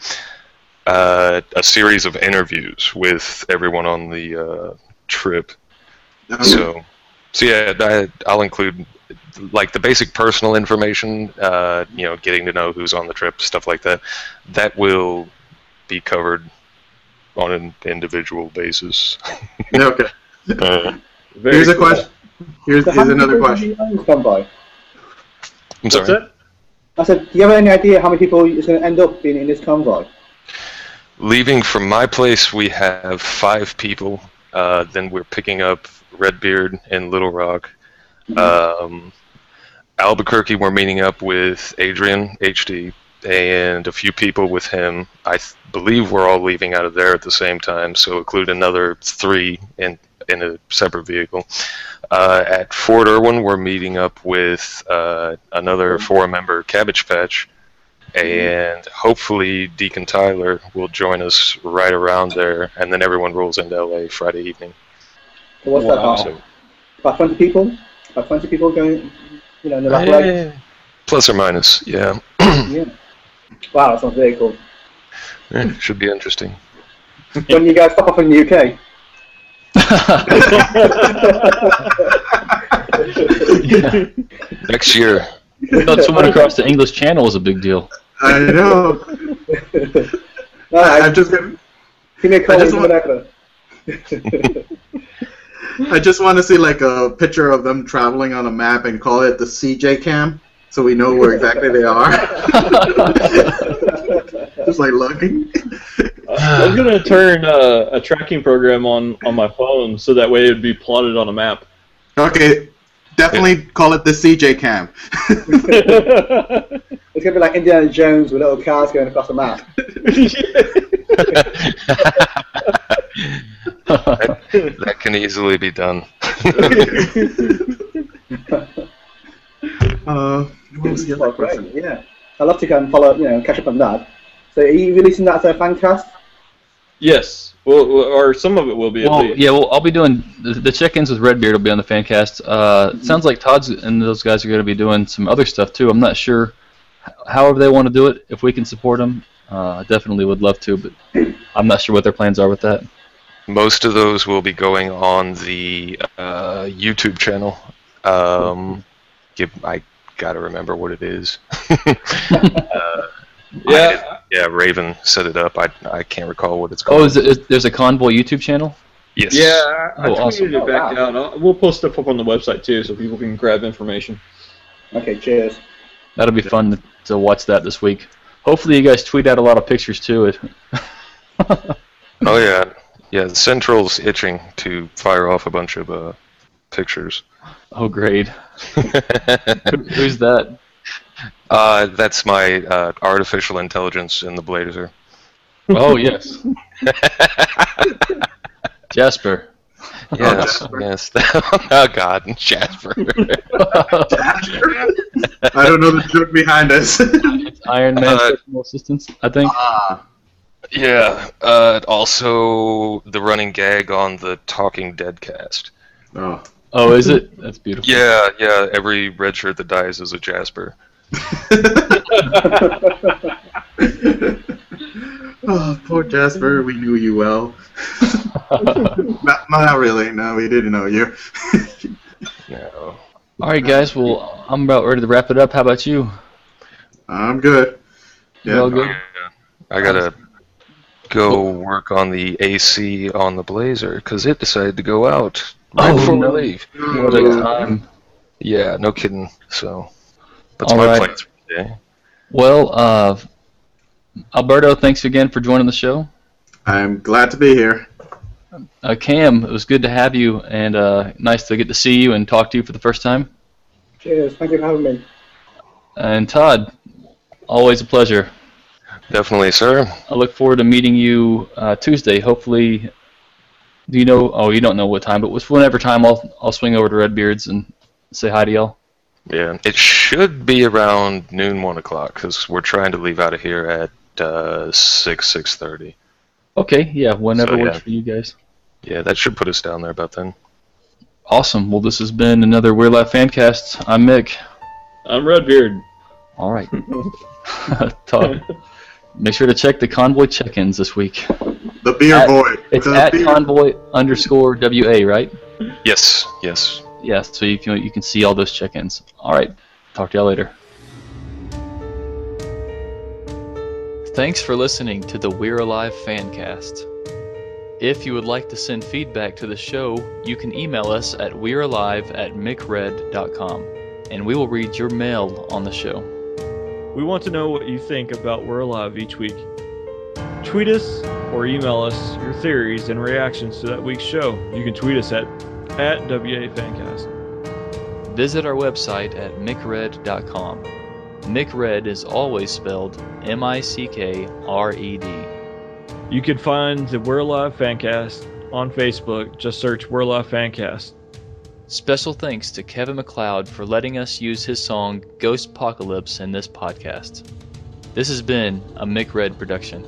uh, a series of interviews with everyone on the uh, trip. Okay. So, so yeah, I, I'll include like the basic personal information. Uh, you know, getting to know who's on the trip, stuff like that. That will be covered on an individual basis. okay. Uh, Very Here's a cool. question. Here's, So here's another question. is on this convoy? I'm What's sorry. that? I said, do you have any idea how many people is going to end up being in this convoy? Leaving from my place, we have five people. Uh, then we're picking up Redbeard in Little Rock. Um, Albuquerque, we're meeting up with Adrian HD and a few people with him. I th- believe we're all leaving out of there at the same time, so include another three in in a separate vehicle. Uh, at Fort Irwin, we're meeting up with uh, another four-member Cabbage Patch and hopefully Deacon Tyler will join us right around there, and then everyone rolls into LA Friday evening. So what's that Wow. about? So, About 20 people? About 20 people going, you know, in the back eh, plus or minus, yeah, Yeah. Wow, that sounds very cool. Eh, should be interesting. When you guys stop off in the UK? Next year, I thought swimming across the English Channel was a big deal. I know. Alright, I'm just gonna, give me a call I just want- I just want to see like a picture of them traveling on a map and call it the CJ cam, so we know where exactly they are. just like looking. I'm gonna turn uh, a tracking program on on my phone so that way it'd be plotted on a map. Okay, definitely call it the CJ cam. It's going to be like Indiana Jones with little cars going across the map. that, that can easily be done. Uh, what was the other Well, great, yeah. I'd love to go and follow, you know, catch up on that. So are you releasing that as a fan cast? yes, well, or some of it will be. Well, yeah, well, I'll be doing the, the check-ins with Redbeard will be on the Fancast. Uh, it sounds like Todd's and those guys are going to be doing some other stuff too. I'm not sure, however they want to do it. If we can support them, uh, definitely would love to, but I'm not sure what their plans are with that. Most of those will be going on the uh, YouTube channel. Um, give, I gotta remember what it is. uh, yeah. yeah, Raven set it up. I, I can't recall what it's called. Oh, is, it, is there's a Convoy YouTube channel? Yes. Yeah, I, I Oh, tweeted awesome. it back Oh, out. I'll- We'll post stuff up on the website too, so people can grab information. Okay, cheers. That'll be fun to, to watch that this week. Hopefully, you guys tweet out a lot of pictures too. Oh yeah, yeah. The Central's itching to fire off a bunch of uh, pictures. Oh, great. Who's that? Uh, that's my uh, artificial intelligence in the Blazer. Oh, yes. Jasper. Yes, yes. oh God, Jasper. Jasper. I don't know the joke behind this. Iron Man Uh, personal assistants, I think. ah, yeah. Uh, also, the running gag on the Talking Dead cast. oh. Oh, is it? That's beautiful. Yeah, yeah. Every red shirt that dies is a Jasper. oh, poor Jasper. We knew you well. not, not really. No, we didn't know you. No. All right, guys. Well, I'm about ready to wrap it up. How about you? I'm good. You Yeah. all good? I gotta go work on the AC on the Blazer because it decided to go out right Oh, before no. we leave. What a time. Yeah, no kidding. So that's All my right. plans for today. Well, uh, Alberto, thanks again for joining the show. I'm glad to be here. Uh, Cam, it was good to have you, and uh, nice to get to see you and talk to you for the first time. Cheers. Thank you for having me. And Todd, always a pleasure. Definitely, sir. I look forward to meeting you uh, Tuesday. Hopefully, do you know? Oh, you don't know what time, but whenever time, I'll I'll swing over to Redbeards and say hi to y'all. Yeah, it should be around noon, one o'clock, because we're trying to leave out of here at uh, six, six thirty. Okay, yeah, whenever So, works for you guys. Yeah, that should put us down there about then. Awesome. Well, this has been another We're Alive Fancast. I'm Mick. I'm Redbeard. All right. Todd, make sure to check the convoy check-ins this week. The beer At- boy. It's the at beer- convoy underscore WA, right? Yes, yes. Yes, so you can you can see all those check-ins. All right, talk to y'all later. Thanks for listening to the We're Alive Fancast. If you would like to send feedback to the show, you can email us at we'realive at mickred.com, and we will read your mail on the show. We want to know what you think about We're Alive each week. Tweet us or email us your theories and reactions to that week's show. You can tweet us at at WAFancast. Visit our website at MickRed.com. MickRed is always spelled M I C K R E D. You can find the We're Alive Fancast on Facebook. Just search We're Alive Fancast. Special thanks to Kevin MacLeod for letting us use his song Ghostpocalypse in this podcast. This has been a MickRed production.